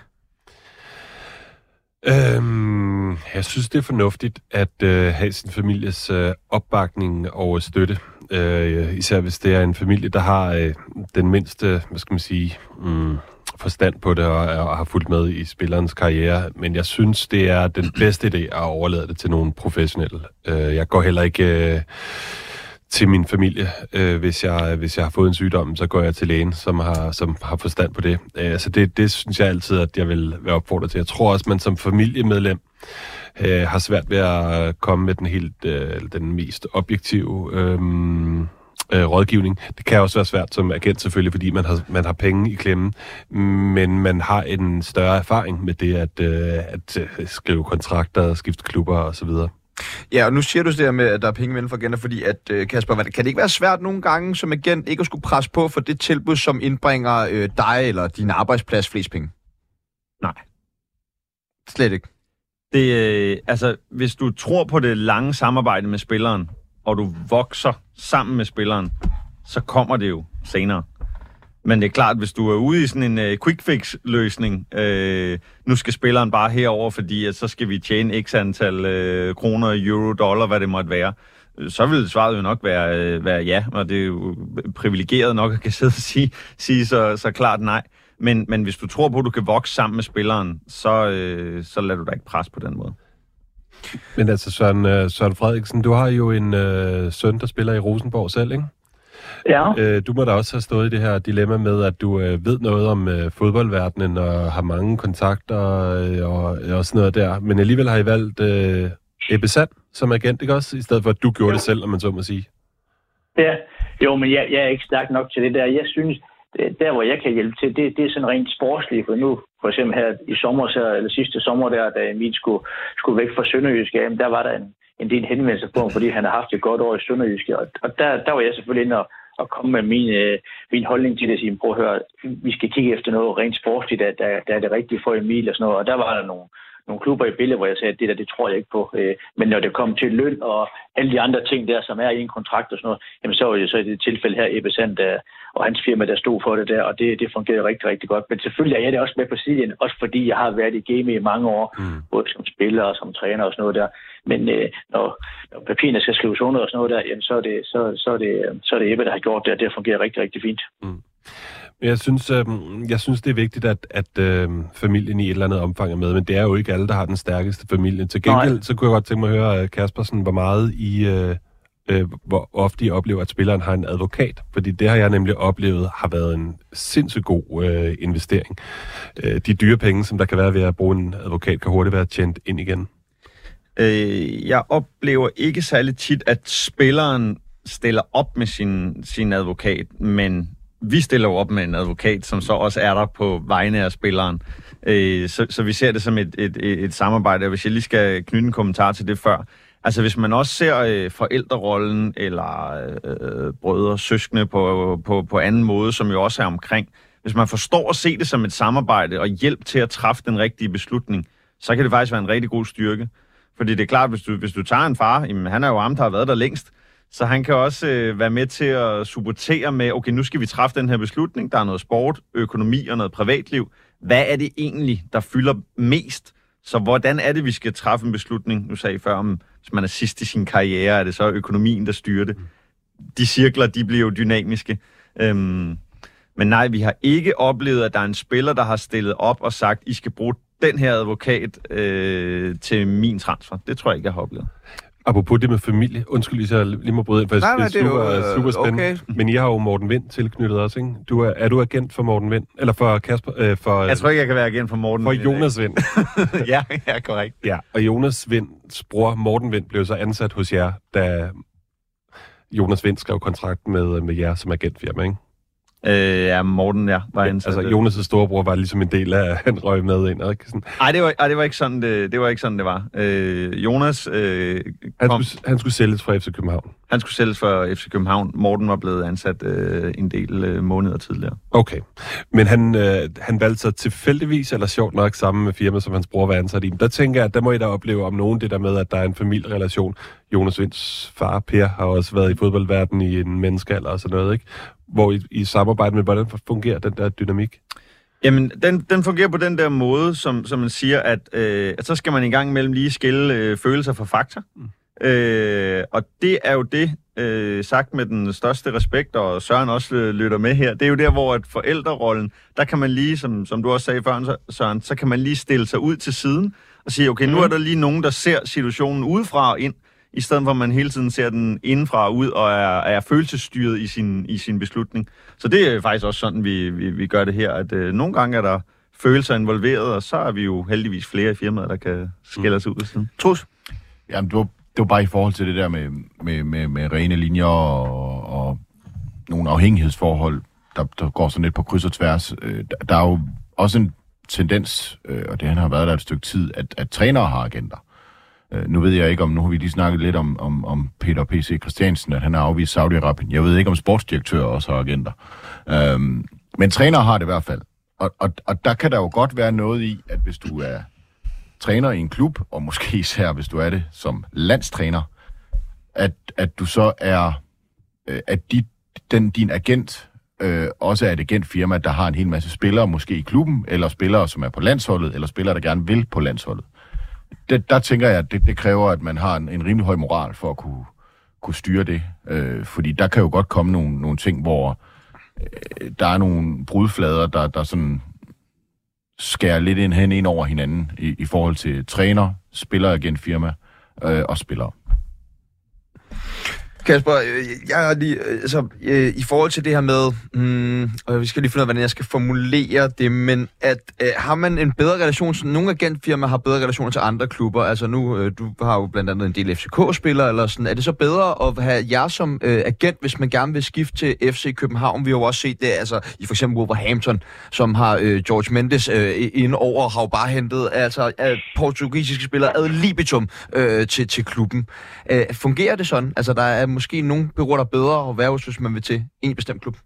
Øhm, jeg synes, det er fornuftigt at øh, have sin families øh, opbakning og støtte. Øh, især hvis det er en familie, der har øh, den mindste, hvad skal man sige, mm, forstand på det og, og har fulgt med i spillerens karriere. Men jeg synes, det er den bedste idé at overlade det til nogle professionelle. Øh, jeg går heller ikke... Øh, til min familie. Øh, hvis, jeg, hvis jeg har fået en sygdom, så går jeg til lægen, som har, som har forstand på det. Øh, så det, det synes jeg altid, at jeg vil være opfordret til. Jeg tror også, man som familiemedlem øh, har svært ved at komme med den helt øh, den mest objektive øh, øh, rådgivning. Det kan også være svært som agent selvfølgelig, fordi man har, man har penge i klemmen, men man har en større erfaring med det at, øh, at øh, skrive kontrakter, skifte klubber osv. Ja, og nu siger du det der med, at der er penge mellem for agenter, fordi at, øh, Kasper, kan det ikke være svært nogle gange som agent ikke at skulle presse på for det tilbud, som indbringer øh, dig eller din arbejdsplads flest penge? Nej. Slet ikke. Det, øh, altså, hvis du tror på det lange samarbejde med spilleren, og du vokser sammen med spilleren, så kommer det jo senere. Men det er klart, hvis du er ude i sådan en øh, quick fix løsning, øh, nu skal spilleren bare herover, fordi at så skal vi tjene x antal øh, kroner, euro, dollar, hvad det måtte være, øh, så vil svaret jo nok være, øh, være ja, og det er jo privilegeret nok at kan sidde og sige, sige så, så klart nej. Men, men hvis du tror på, at du kan vokse sammen med spilleren, så, øh, så lader du dig ikke pres på den måde. Men altså, Søren, øh, Søren Frederiksen, du har jo en øh, søn, der spiller i Rosenborg selv, ikke? Ja. Øh, du må da også have stået i det her dilemma med, at du øh, ved noget om øh, fodboldverdenen og har mange kontakter øh, og, og sådan noget der. Men alligevel har I valgt øh, Ebbe Sand som agent, ikke også? I stedet for, at du gjorde det selv, om man så må sige. Ja, jo, men jeg, jeg er ikke stærk nok til det der. Jeg synes, der hvor jeg kan hjælpe til, det, det er sådan rent sportsligt. For nu, for eksempel her i sommer, så, eller sidste sommer der, da Emil skulle, skulle væk fra Sønderjyske, jamen, der var der en, en del henvendelser på ham, fordi han har haft et godt år i Sønderjyske. Og, og der, der var jeg selvfølgelig inde og, at komme med min, øh, min holdning til det, og sige, prøv at høre, vi skal kigge efter noget rent sportsligt, der, der, der er det rigtige for Emil og sådan noget. Og der var der nogle, nogle klubber i billedet, hvor jeg sagde, at det der, det tror jeg ikke på. Øh, Men når det kom til løn og alle de andre ting der, som er i en kontrakt og sådan noget, jamen så var det så i det tilfælde her Ebbe Sand, der, og hans firma, der stod for det der, og det, det fungerede rigtig, rigtig godt. Men selvfølgelig er jeg det også med på sidelinjen, også fordi jeg har været i game i mange år, mm. både som spiller og som træner og sådan noget der. Men øh, når, når papirerne skal skrives under og sådan noget der, jamen så er det, så, så er det, så er det Ebbe, der har gjort det, og det fungerer rigtig, rigtig fint. Men jeg synes, øh, jeg synes det er vigtigt, at, at øh, familien i et eller andet omfang er med, men det er jo ikke alle, der har den stærkeste familie. Til gengæld, Nej. så kunne jeg godt tænke mig at høre, øh, Kaspersen, hvor meget I, øh, øh, hvor ofte I oplever, at spilleren har en advokat. Fordi det har jeg nemlig oplevet, har været en sindssygt god øh, investering. Øh, de dyre penge, som der kan være ved at bruge en advokat, kan hurtigt være tjent ind igen. Øh, jeg oplever ikke særlig tit, at spilleren stiller op med sin, sin advokat, men vi stiller jo op med en advokat, som så også er der på vegne af spilleren. Øh, så, så vi ser det som et, et, et, et samarbejde, og hvis jeg lige skal knytte en kommentar til det før, Altså hvis man også ser øh, forældrerollen eller øh, brødre, søskende på, på, på anden måde, som jo også er omkring. Hvis man forstår at se det som et samarbejde og hjælp til at træffe den rigtige beslutning, så kan det faktisk være en rigtig god styrke. Fordi det er klart, hvis du, hvis du tager en far, jamen, han er jo ham, der har været der længst, så han kan også øh, være med til at supportere med, okay, nu skal vi træffe den her beslutning. Der er noget sport, økonomi og noget privatliv. Hvad er det egentlig, der fylder mest? Så hvordan er det, vi skal træffe en beslutning? Nu sagde I før, om hvis man er sidst i sin karriere, er det så økonomien, der styrer det. De cirkler, de bliver jo dynamiske. Øhm, men nej, vi har ikke oplevet, at der er en spiller, der har stillet op og sagt, I skal bruge den her advokat øh, til min transfer. Det tror jeg ikke, jeg har oplevet. Apropos det med familie. Undskyld, lige så jeg lige må bryde ind, for Nej, nej, det er er super, jo, øh, super spændende. okay. Men I har jo Morten Vind tilknyttet også, ikke? Du er, er du agent for Morten Vind? Eller for Kasper? Øh, for, Jeg tror ikke, jeg kan være igen for Morten. for dag. Jonas Vind. ja, ja, korrekt. ja, og Jonas Vinds bror Morten Vind blev så ansat hos jer, da Jonas Vind skrev kontrakt med, med jer som agentfirma, ikke? Øh, ja, Morten, ja, var ansat. Altså, Jonas' storebror var ligesom en del af, han røg med ind, ikke? Sådan, Ej, det var, ej, det var ikke sådan, det, det var ikke sådan, det var. Øh, Jonas øh, han, kom, skulle, han skulle sælges fra FC København. Han skulle sælges for FC København. Morten var blevet ansat øh, en del øh, måneder tidligere. Okay. Men han, øh, han valgte sig tilfældigvis, eller sjovt nok, sammen med firma, som hans bror var ansat i. Men der tænker jeg, at der må I da opleve om nogen det der med, at der er en familierelation. Jonas Vinds far, Per, har også været i fodboldverdenen i en menneskealder og sådan noget, ikke? Hvor I, I samarbejder med, hvordan fungerer den der dynamik? Jamen, den, den fungerer på den der måde, som, som man siger, at, øh, at så skal man i gang mellem lige skille øh, følelser fra fakta. Mm. Øh, og det er jo det, øh, sagt med den største respekt, og Søren også lytter med her, det er jo der, hvor at forældrerollen, der kan man lige, som, som du også sagde før, Søren, så kan man lige stille sig ud til siden og sige, okay, nu er der lige nogen, der ser situationen udefra og ind, i stedet for at man hele tiden ser den indenfra og ud og er, er følelsesstyret i sin, i sin beslutning. Så det er faktisk også sådan, vi, vi, vi gør det her, at øh, nogle gange er der følelser involveret, og så er vi jo heldigvis flere i firmaet, der kan skille os ud siden. Trus? Jamen, det var, det var bare i forhold til det der med, med, med, med rene linjer og, og nogle afhængighedsforhold, der, der går sådan lidt på kryds og tværs. Øh, der, der er jo også en tendens, øh, og det han har været der et stykke tid, at, at trænere har agenter. Øh, nu ved jeg ikke om, nu har vi lige snakket lidt om, om, om Peter P.C. Christiansen, at han har afvist Saudi-Arabien. Jeg ved ikke, om sportsdirektører også har agenter. Øh, men trænere har det i hvert fald. Og, og, og der kan der jo godt være noget i, at hvis du er træner i en klub, og måske især hvis du er det som landstræner, at, at du så er, øh, at dit, den, din agent øh, også er et agentfirma, der har en hel masse spillere, måske i klubben, eller spillere, som er på landsholdet, eller spillere, der gerne vil på landsholdet. Det, der tænker jeg, at det, det kræver, at man har en, en rimelig høj moral for at kunne, kunne styre det. Øh, fordi der kan jo godt komme nogle, nogle ting, hvor øh, der er nogle brudflader, der, der sådan skære lidt ind hen ind over hinanden i, i forhold til træner, spiller, agentfirma øh, og spillere. Kasper, øh, jeg er lige, øh, altså, øh, i forhold til det her med, hmm, og vi skal lige finde ud af, hvordan jeg skal formulere det, men at øh, har man en bedre relation, så nogle agentfirmaer har bedre relationer til andre klubber, altså nu, øh, du har jo blandt andet en del FCK-spillere, eller sådan, er det så bedre at have jer som øh, agent, hvis man gerne vil skifte til FC København? Vi har jo også set det, altså i for eksempel Wolverhampton, som har øh, George Mendes øh, ind over, har jo bare hentet altså, øh, portugisiske spillere ad libitum øh, til, til klubben. Øh, fungerer det sådan? Altså, der er måske nogle bureauer, der er bedre at være hos, hvis man vil til en bestemt klub.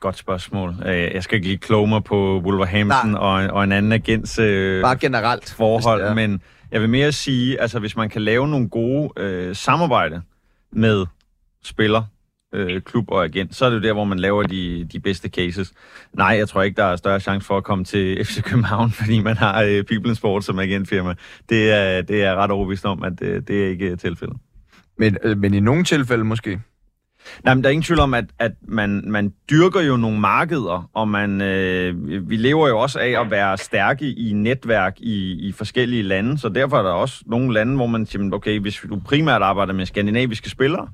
Godt spørgsmål. Øh, Jeg skal ikke lige kloge mig på Wolverhampton og, og en anden agents øh, Bare generelt. forhold, men jeg vil mere sige, altså hvis man kan lave nogle gode øh, samarbejde med spiller, øh, klub og agent, så er det jo der, hvor man laver de, de bedste cases. Nej, jeg tror ikke, der er større chance for at komme til FC København, fordi man har øh, People Sport som agentfirma. Det er, det er ret overbevist om, at øh, det er ikke øh, tilfældet. Men, øh, men i nogle tilfælde måske. Nej, men der er ingen tvivl om, at, at man, man dyrker jo nogle markeder, og man, øh, vi lever jo også af at være stærke i netværk i, i forskellige lande, så derfor er der også nogle lande, hvor man siger, okay, hvis du primært arbejder med skandinaviske spillere,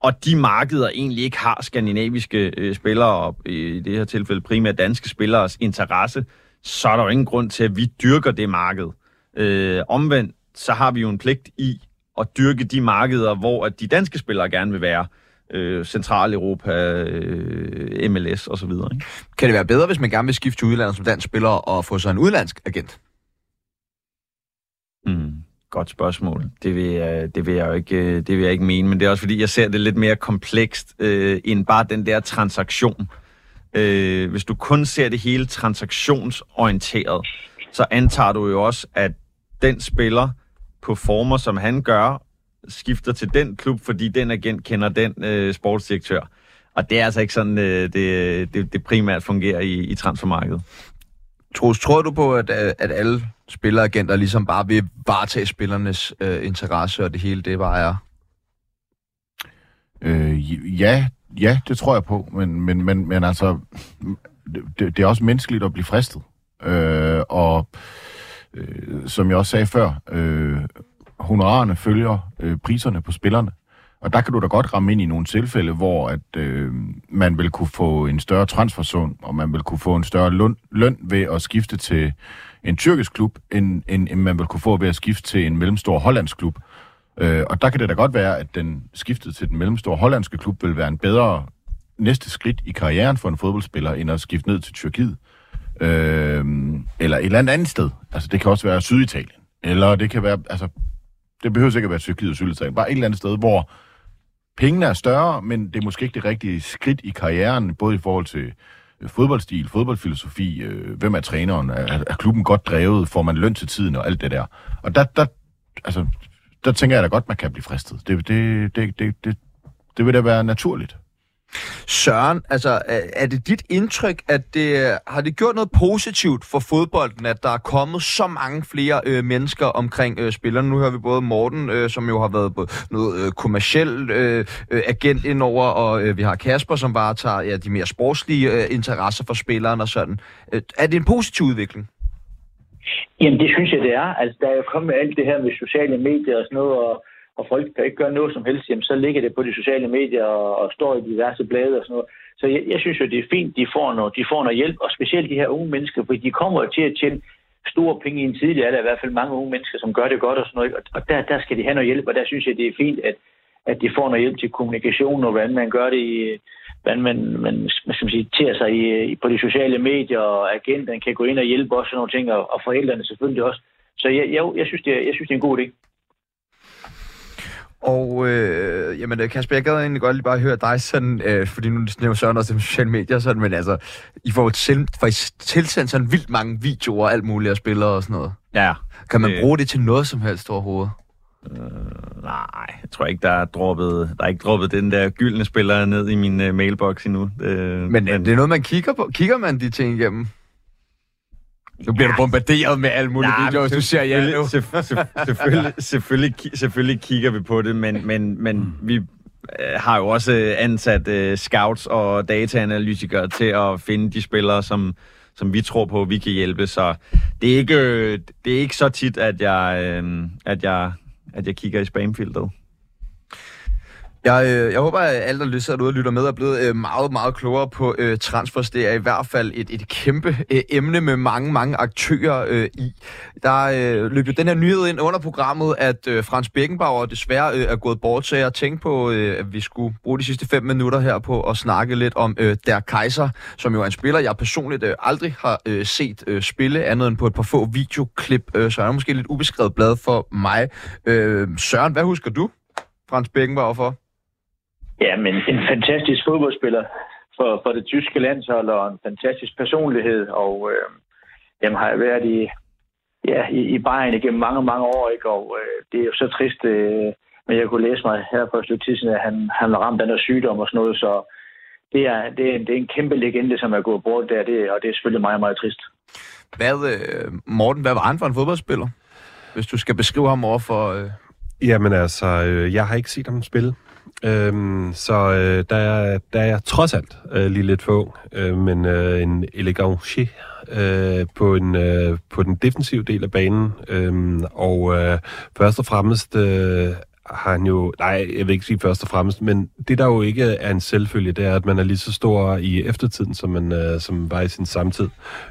og de markeder egentlig ikke har skandinaviske øh, spillere, og i det her tilfælde primært danske spilleres interesse, så er der jo ingen grund til, at vi dyrker det marked. Øh, omvendt, så har vi jo en pligt i at dyrke de markeder, hvor at de danske spillere gerne vil være. Øh, Centraleuropa, øh, MLS osv. Ikke? Kan det være bedre, hvis man gerne vil skifte til udlandet som dansk spiller og få sig en udlandsk agent? Mm. Godt spørgsmål. Det vil, jeg, det, vil jeg jo ikke, det vil jeg ikke mene, men det er også fordi, jeg ser det lidt mere komplekst øh, end bare den der transaktion. Øh, hvis du kun ser det hele transaktionsorienteret, så antager du jo også, at den spiller på former, som han gør, skifter til den klub, fordi den agent kender den øh, sportsdirektør. Og det er altså ikke sådan, øh, det, det, det primært fungerer i, i transfermarkedet. Troels, tror du på, at, at alle spilleragenter ligesom bare vil varetage spillernes øh, interesse, og det hele det bare er? Øh, ja, ja, det tror jeg på, men, men, men, men altså, det, det er også menneskeligt at blive fristet. Øh, og øh, som jeg også sagde før, øh, honorarerne følger øh, priserne på spillerne. Og der kan du da godt ramme ind i nogle tilfælde, hvor at øh, man vil kunne få en større transfersum, og man vil kunne få en større løn, løn ved at skifte til en tyrkisk klub, end, end, end man vil kunne få ved at skifte til en mellemstor hollandsk klub. Øh, og der kan det da godt være, at den skiftet til den mellemstore hollandske klub vil være en bedre næste skridt i karrieren for en fodboldspiller, end at skifte ned til Tyrkiet. Øh, eller et eller andet andet sted. Altså, det kan også være Syditalien. Eller det kan være, altså, det behøver ikke at være Tyrkiet og Syditalien. Bare et eller andet sted, hvor pengene er større, men det er måske ikke det rigtige skridt i karrieren, både i forhold til Øh, fodboldstil, fodboldfilosofi, øh, hvem er træneren, er, er klubben godt drevet, får man løn til tiden og alt det der. Og der, der, altså, der tænker jeg da godt, man kan blive fristet. Det, det, det, det, det, det vil da være naturligt. Søren, altså, er- det dit indtryk, at det, har det gjort noget positivt for fodbolden, at der er kommet så mange flere øh, mennesker omkring øh, spillerne? Nu hører vi både Morten, øh, som jo har været både noget øh, kommersiel øh, øh, agent indover, og øh, vi har Kasper, som varetager ja, de mere sportslige øh, interesser for spilleren og sådan. Øh, er det en positiv udvikling? Jamen, det synes jeg, det er. Altså, der er jo kommet alt det her med sociale medier og sådan noget, og, og folk kan ikke gøre noget som helst, jamen, så ligger det på de sociale medier og, og står i diverse blade og sådan noget. Så jeg, jeg synes jo, det er fint, de får, noget, de får noget hjælp, og specielt de her unge mennesker, fordi de kommer til at tjene store penge i en tidlig alder, i hvert fald mange unge mennesker, som gør det godt og sådan noget, og, og der, der skal de have noget hjælp, og der synes jeg, det er fint, at, at de får noget hjælp til kommunikation, og hvordan man gør det i, hvordan man, man man skal man sige, tager sig i, i, på de sociale medier, og agenten kan gå ind og hjælpe også sådan nogle ting, og, og forældrene selvfølgelig også. Så jeg, jeg, jeg, synes, det er, jeg synes, det er en god idé. Og øh, jamen, øh, Kasper, jeg gad egentlig godt lige bare høre dig sådan, øh, fordi nu nævner Søren også det sociale medier, sådan, men altså, I får til, faktisk tilsendt sådan vildt mange videoer og alt muligt af spillere og sådan noget. Ja. Kan man Øh. bruge det til noget som helst overhovedet? Nej, jeg tror ikke, der er droppet, der er ikke droppet den der gyldne spiller ned i min uh, mailbox endnu. Uh, Men, men det er noget, man kigger på. Kigger man de ting igennem? Nu bliver du bombarderet med alle mulige videoer, hvis du siger ja nu. Selvfø- selvfø- selvfølgelig, selvfølgelig, selvfølgelig kigger vi på det, men, men, men vi øh, har jo også ansat øh, scouts og dataanalytikere til at finde de spillere, som, som vi tror på, vi kan hjælpe. Så det er ikke, øh, det er ikke så tit, at jeg, at jeg, at jeg kigger i spamfilteret. Jeg, øh, jeg håber, at alle, der lytter derude og lytter med, er blevet øh, meget, meget klogere på øh, transfers. Det er i hvert fald et, et kæmpe øh, emne med mange, mange aktører øh, i. Der øh, løb jo den her nyhed ind under programmet, at øh, Frans Beckenbauer desværre øh, er gået bort, så jeg tænkte på, øh, at vi skulle bruge de sidste fem minutter her på at snakke lidt om øh, Der Kaiser, som jo er en spiller, jeg personligt øh, aldrig har øh, set øh, spille, andet end på et par få videoklip, øh, så er måske lidt ubeskrevet blad for mig. Øh, Søren, hvad husker du Frans Beckenbauer for? Ja, men en fantastisk fodboldspiller for, for det tyske landshold, og en fantastisk personlighed, og øh, jamen, har jeg været i, ja, i, i Bayern igennem mange, mange år, ikke? og øh, det er jo så trist, øh, men jeg kunne læse mig her for et stykke tid siden, at han, han var ramt af noget sygdom og sådan noget, så det er, det er, en, det er en kæmpe legende, som er gået bort der, det, og det er selvfølgelig meget, meget trist. Hvad, øh, Morten, hvad var han for en fodboldspiller? Hvis du skal beskrive ham over for... Øh... Jamen altså, øh, jeg har ikke set ham spille. Øhm, så øh, der, er, der er trods alt øh, lige lidt for ung, øh, men øh, en elegance øh, på, en, øh, på den defensive del af banen. Øh, og øh, først og fremmest øh, har han jo... Nej, jeg vil ikke sige først og fremmest, men det der jo ikke er en selvfølge, det er, at man er lige så stor i eftertiden, som man øh, som var i sin samtid.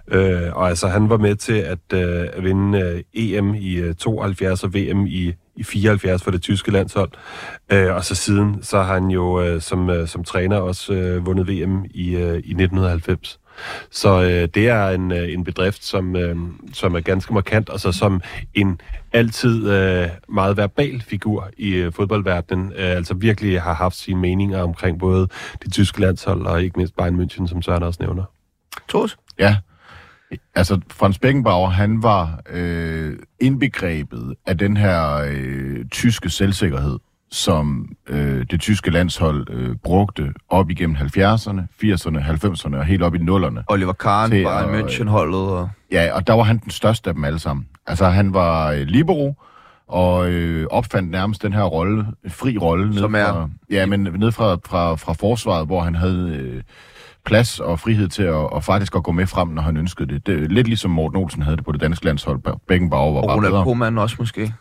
Øh, og altså, han var med til at, øh, at vinde øh, EM i øh, 72 og VM i, i 74 for det tyske landshold. Øh, og så siden, så har han jo øh, som, øh, som træner også øh, vundet VM i, øh, i 1990. Så øh, det er en, øh, en bedrift, som, øh, som er ganske markant, og så som en altid øh, meget verbal figur i øh, fodboldverdenen, øh, altså virkelig har haft sine meninger omkring både det tyske landshold og ikke mindst Bayern München, som Søren også nævner. Troels? Ja. Altså, Frans Beckenbauer, han var øh, indbegrebet af den her øh, tyske selvsikkerhed, som øh, det tyske landshold øh, brugte op igennem 70'erne, 80'erne, 90'erne og helt op i nullerne. Oliver Kahn, Til Bayern München-holdet. Og... Ja, og der var han den største af dem alle sammen. Altså, han var øh, libero, og øh, opfandt nærmest den her rolle, fri rolle. ned Som er? Fra, ja, men ned fra, fra, fra forsvaret, hvor han havde øh, plads og frihed til at, og faktisk at gå med frem, når han ønskede det. det er lidt ligesom Morten Olsen havde det på det danske landshold. Beckenbauer var Og bare bedre. Koeman også måske.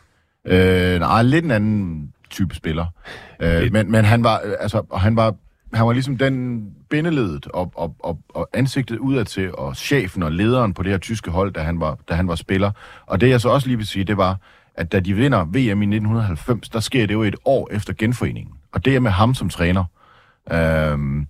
Øh, nej, lidt en anden type spiller. Øh, men, men han var, øh, altså, og han var, han var ligesom den bindeledet og, og, og, og ansigtet udadtil, og chefen og lederen på det her tyske hold, da han, var, da han var spiller. Og det jeg så også lige vil sige, det var, at da de vinder VM i 1990, der sker det jo et år efter genforeningen. Og det er med ham som træner. Øhm,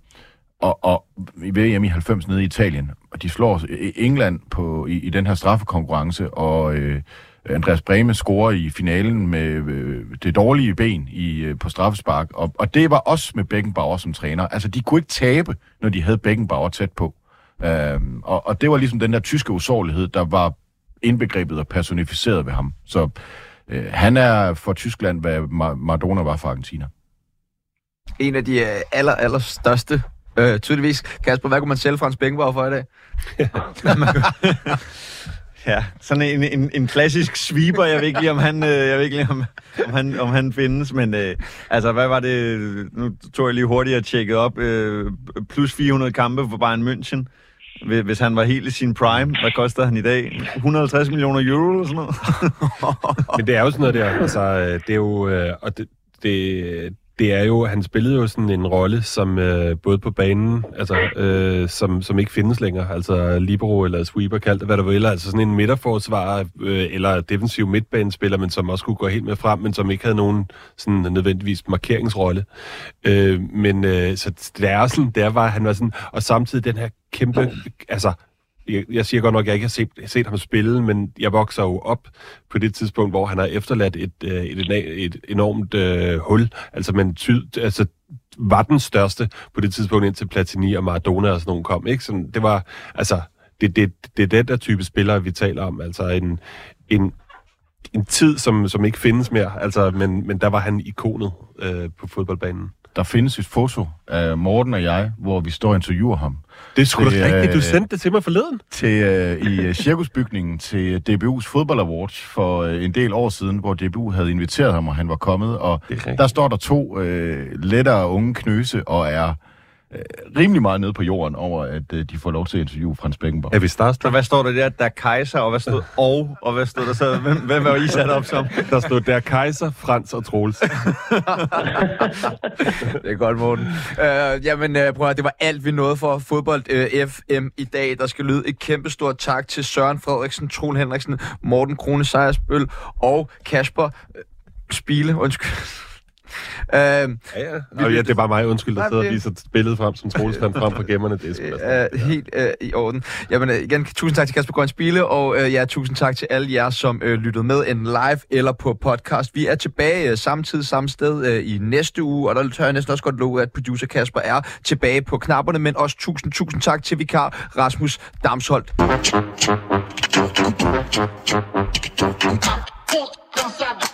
og, og i VM i 90 nede i Italien, og de slår England på, i, i den her straffekonkurrence, og øh, Andreas Breme scorer i finalen med øh, det dårlige ben i, øh, på straffespark, og, og det var også med Beckenbauer som træner. Altså, de kunne ikke tabe, når de havde Beckenbauer tæt på. Øhm, og, og det var ligesom den der tyske usårlighed, der var indbegrebet og personificeret ved ham. Så øh, han er for Tyskland, hvad Ma- Maradona var for Argentina. En af de øh, aller, aller største, øh, tydeligvis. Kasper, hvad kunne man sælge Frans Beckenbauer for i dag? Ja, sådan en, en, en klassisk sweeper. Jeg ved ikke lige, om han, øh, jeg ved ikke lige, om, om, han, om han findes, men øh, altså, hvad var det? Nu tog jeg lige hurtigt og tjekkede op. Øh, plus 400 kampe for Bayern München. Hvis- han var helt i sin prime, hvad koster han i dag? 150 millioner euro eller sådan noget? Men det er jo sådan noget der, altså, øh, det er jo, øh, og det, det, det er jo, han spillede jo sådan en rolle, som øh, både på banen, altså, øh, som, som ikke findes længere, altså libero eller sweeper, kaldt det hvad du vil, altså sådan en midterforsvarer øh, eller defensiv midtbanespiller, men som også kunne gå helt med frem, men som ikke havde nogen sådan nødvendigvis markeringsrolle. Øh, men øh, så det er sådan, der var, han var sådan, og samtidig den her kæmpe, altså, jeg, jeg siger godt nok, at jeg ikke har set, set ham spille, men jeg vokser jo op på det tidspunkt, hvor han har efterladt et, øh, et, et, et enormt øh, hul. Altså, men tyd, altså, var den største på det tidspunkt, indtil Platini og Maradona og sådan nogen kom. Ikke? Så det var, altså, det, det, det er den der type spillere, vi taler om. Altså en, en, en tid, som, som ikke findes mere. Altså, men, men der var han ikonet øh, på fodboldbanen. Der findes et foto af Morten og jeg, hvor vi står og interviewer ham. Det er sgu da rigtigt. Du øh, sendte det til mig forleden. til, øh, i øh, cirkusbygningen til DBU's Fodbold Awards for øh, en del år siden, hvor DBU havde inviteret ham, og han var kommet. Og er der står der to øh, lettere unge knøse og er rimelig meget nede på jorden over, at øh, de får lov til at interviewe Frans Beckenbauer. Er vi Så starstruck? hvad står der der? Der er kejser, og hvad stod og, og hvad stod der så? Hvem, hvem var I sat op som? Der stod der Kaiser, Frans og Troels. Det er godt, Morten. Øh, jamen, øh, prøv at det var alt, vi nåede for fodbold øh, FM i dag. Der skal lyde et kæmpe stort tak til Søren Frederiksen, Troel Henriksen, Morten Krone Sejersbøl og Kasper øh, Spile. Undskyld. Øh, Ja, ja. Og ja, det er bare mig, undskyld, der sidder og det- viser billedet frem, som Troels fandt frem på gemmerne. Det er øh, helt øh, i orden. Jamen, øh, igen, tusind tak til Kasper Grøn Spile, og øh, ja, tusind tak til alle jer, som øh, lyttede med enten live eller på podcast. Vi er tilbage øh, samme tid, samme sted øh, i næste uge, og der tør jeg næsten også godt love, at producer Kasper er tilbage på knapperne, men også tusind, tusind tak til vikar Rasmus Damsholdt. Dançado,